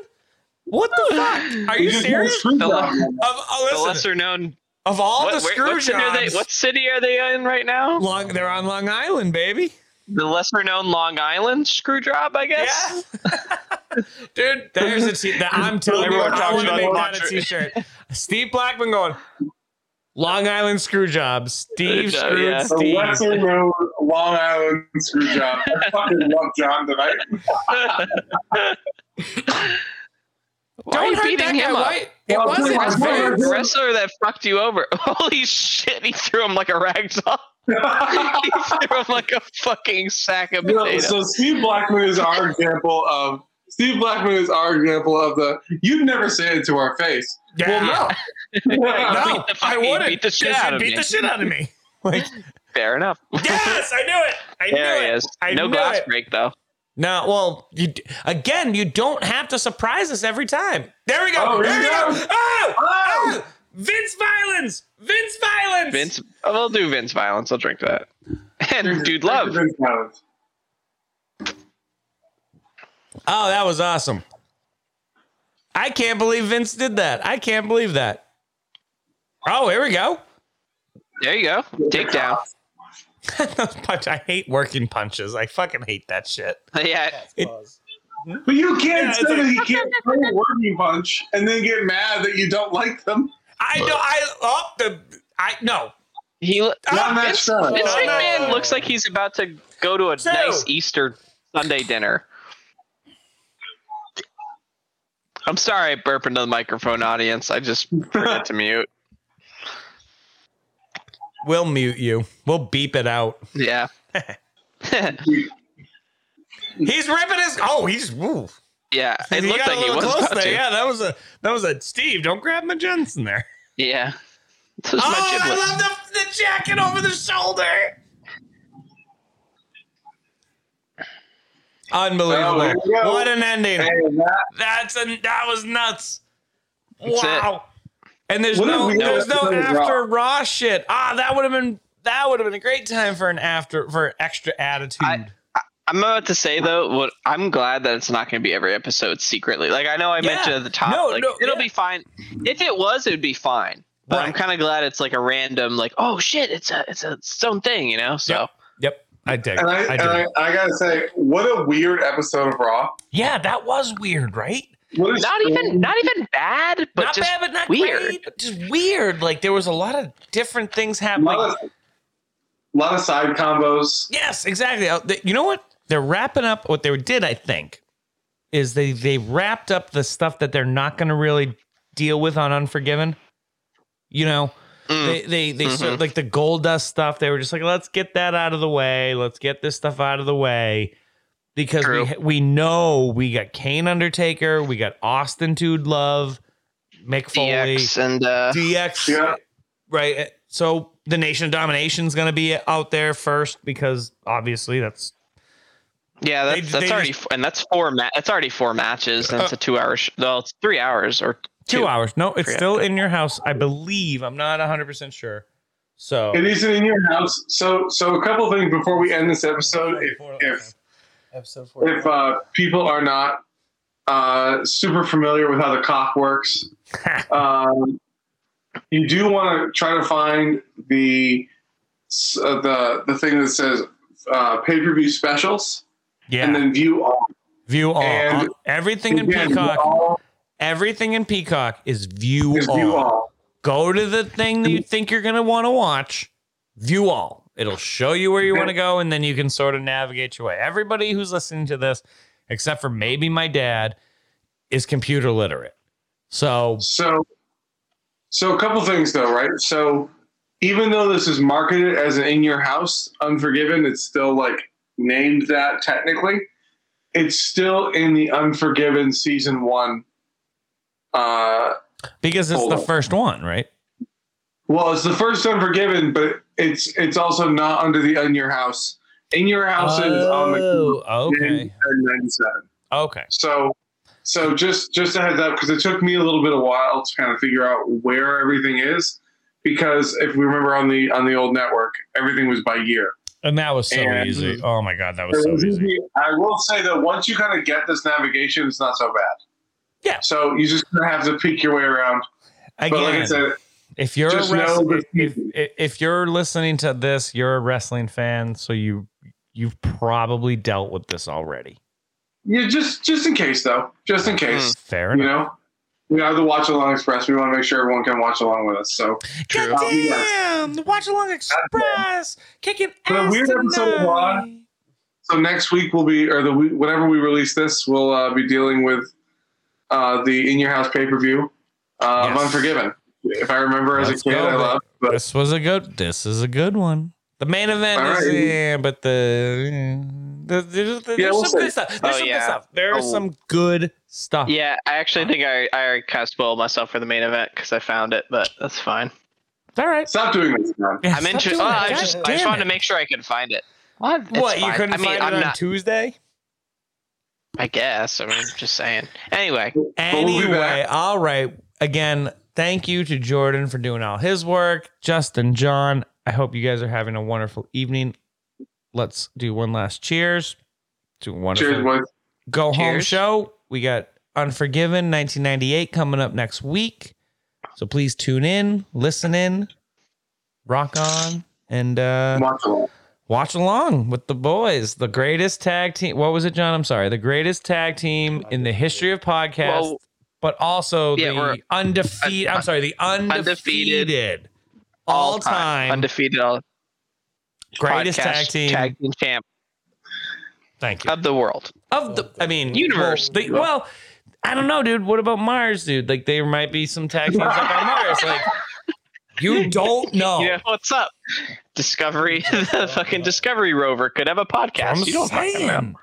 What the fuck? Are you serious? The- down. Um, oh, the lesser known Of all What, the where- screw what, city are they, jobs, what city are they in right now? Long, they're on Long Island, baby. The lesser known Long Island screw job, I guess. Yeah. Dude, there's a t- that I'm telling you, Everyone I want to about make Long that a t-shirt. Steve Blackman going, Long Island screw job. Steve Uh, screwed yeah. The Steve. lesser known Long Island screw job. I fucking love John tonight. Why are you beating that guy. him up? Why? It Well, wasn't come on, Vince. The wrestler that fucked you over. Holy shit, he threw him like a rag doll. he threw him like a fucking sack of You know, so Steve Blackman is our example of Steve Blackman is our example of the you'd never say it to our face. Yeah. Well, no. No, Beat the I wouldn't. beat the shit 'cause out of beat me. the shit out of me. Like, Fair enough. yes, I knew it. I there knew he it. is. I no knew glass it. break though. No, well, you again, you don't have to surprise us every time. There we go. Oh, there here we we go. go. Oh, Oh! oh, Vince Violence. Vince Violence. Vince, oh, we'll do Vince violence. I'll drink that. And dude, love. Vince Violence. Oh, that was awesome. I can't believe Vince did that. I can't believe that. Oh, here we go. There you go. Takedown. Punch. I hate working punches. I fucking hate that shit. Yeah. It- But you can't Yeah, say it's that like- he can't throw a working punch and then get mad that you don't like them. I know. I oh the I no. He Not Ah, that Vince, strong. Vince Oh, no. McMahon looks like he's about to go to a Two. nice Easter Sunday dinner. I'm sorry, I burp into the microphone audience. I just forgot to mute. We'll mute you. We'll beep it out. Yeah. He's ripping his. Oh, he's. Ooh. yeah. It You looked like a he little was close there. Yeah, that was a that was a Steve. Don't grab my Jensen there. Yeah. This Oh, my I love the, the jacket over the shoulder. Unbelievable! Oh, there you go. what an ending! Hey, that, That's a that was nuts. That's it. Wow! And there's What no if we had there's no after Raw shit. Ah, that would have been that would have been a great time for an after for extra attitude. I- I'm about to say though, what I'm glad that it's not going to be every episode secretly. Like I know I Yeah. mentioned at the top, No, like no, it'll yeah. be fine. If it was, it would be fine. But I'm kind of glad it's like a random, like oh shit, it's a it's a its own thing, you know. So yep, I dig. and I, I and dig. I, I gotta say, what a weird episode of Raw. yeah, that was weird, right? What a not strange- even not even bad, but not just bad, but not weird. great. Just weird. Like there was a lot of different things a happening. lot of, lot of side combos. Yes, exactly. Uh, You know what? They're wrapping up what they did, I think, is they they wrapped up the stuff that they're not going to really deal with on Unforgiven. You know, Mm. they they they sort Mhm. like the Goldust stuff. They were just like, let's get that out of the way. Let's get this stuff out of the way because True. we we know we got Kane Undertaker, we got Austin Dude Love, Mick Foley. DX and uh, DX, Yeah. right? So the Nation of Domination is going to be out there first because obviously that's yeah, that's, They- that's they already just- and that's four ma- that's already four matches and it's a two hour. Sh- well, it's three hours or two, Two. hours. No, it's still in your house, I believe. I'm not 100 percent sure. So It isn't in your house. So, so a couple things before we end this episode. If if Episode four. if uh, people are not uh, super familiar with how the cock works, um, you do want to try to find the uh, the the thing that says uh, pay per view specials, yeah, and then view all. view all, and- everything in Again, Peacock. all Everything in Peacock is view is all. view all. Go to the thing that you think you're going to want to watch. View all. It'll show you where you want to go, and then you can sort of navigate your way. Everybody who's listening to this, except for maybe my dad, is computer literate. So So, so a couple things though, right? So, even though this is marketed as an in your house Unforgiven, it's still like named that technically. It's still in the Unforgiven season one. Uh, because it's the first one, right? well, it's the first Unforgiven, but it's it's also not under the in your house. In your house is on the Oh, okay. ninety seven. Okay. So, so just just a heads up because it took me a little bit of while to kind of figure out where everything is. Because if we remember on the on the old network, everything was by year. And that was so And- easy. Oh my god, that was so was easy. easy. I will say that once you kind of get this navigation, it's not so bad. Yeah. So you just have to peek your way around. But like I Again, said, If you're Just a know wrestling, if, if if you're listening to this, you're a wrestling fan, so you you've probably dealt with this already. Yeah, just just in case though, just in case, Fair you enough. know. We have the Watch Along Express. We want to make sure everyone can watch along with us. So, True. We got- Damn, the Watch Along Express kicking The ass weird episode of Raw. tonight. so next week we'll be, or the week, whenever we release this, we'll uh, be dealing with uh, the In Your House pay per view uh, Yes. of Unforgiven. If I remember as Let's a kid, go, I babe. loved. But This was a good. This is a good one. The main event All is, right. yeah, but the, the there's, there's Yeah, we'll some see. good stuff. There's Oh, some good yeah. stuff. There's Oh. some good stuff. Yeah, I actually uh, think I I already kind of spoiled myself for the main event because I found it, but that's fine. It's all right. stop doing this, man. Yeah, I'm stop into. doing Oh. I God just I just wanted it. to make sure I could find it. What? It's What you couldn't I mean, find I'm it on not. Tuesday? I guess. I mean, just saying. Anyway, we'll Anyway, all right. Again, thank you to Jordan for doing all his work. Justin, John, I hope you guys are having a wonderful evening. Let's do one last cheers to a wonderful Cheers, boys. go home show. We got Unforgiven 1998 coming up next week. So please tune in, listen in, rock on, and uh, Watch along. watch along with the boys. The greatest tag team. What was it, John? I'm sorry. The greatest tag team in the history of podcasts, Well, but also yeah, the undefeated. I'm sorry, the undefeated, Undefeated. all time, undefeated all greatest tag team. tag team champ Thank you. of the world. of the I mean Universe. Well, they, well, I don't know, dude. What about Mars, dude? Like there might be some tag teams up on Mars. Like you don't know. Yeah, what's up? Discovery, the fucking Discovery rover could have a podcast. I'm you don't fucking know.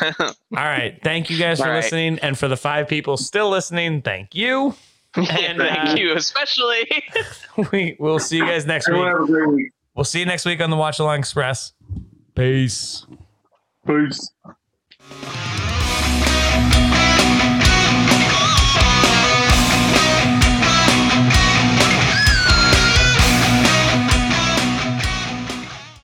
Saying. All right. Thank you guys for All right. listening. And for the five people still listening, thank you. And, Thank uh, you, especially. We we'll see you guys next week. have a great week. We'll see you next week on the Watch Along Express. Peace. Peace.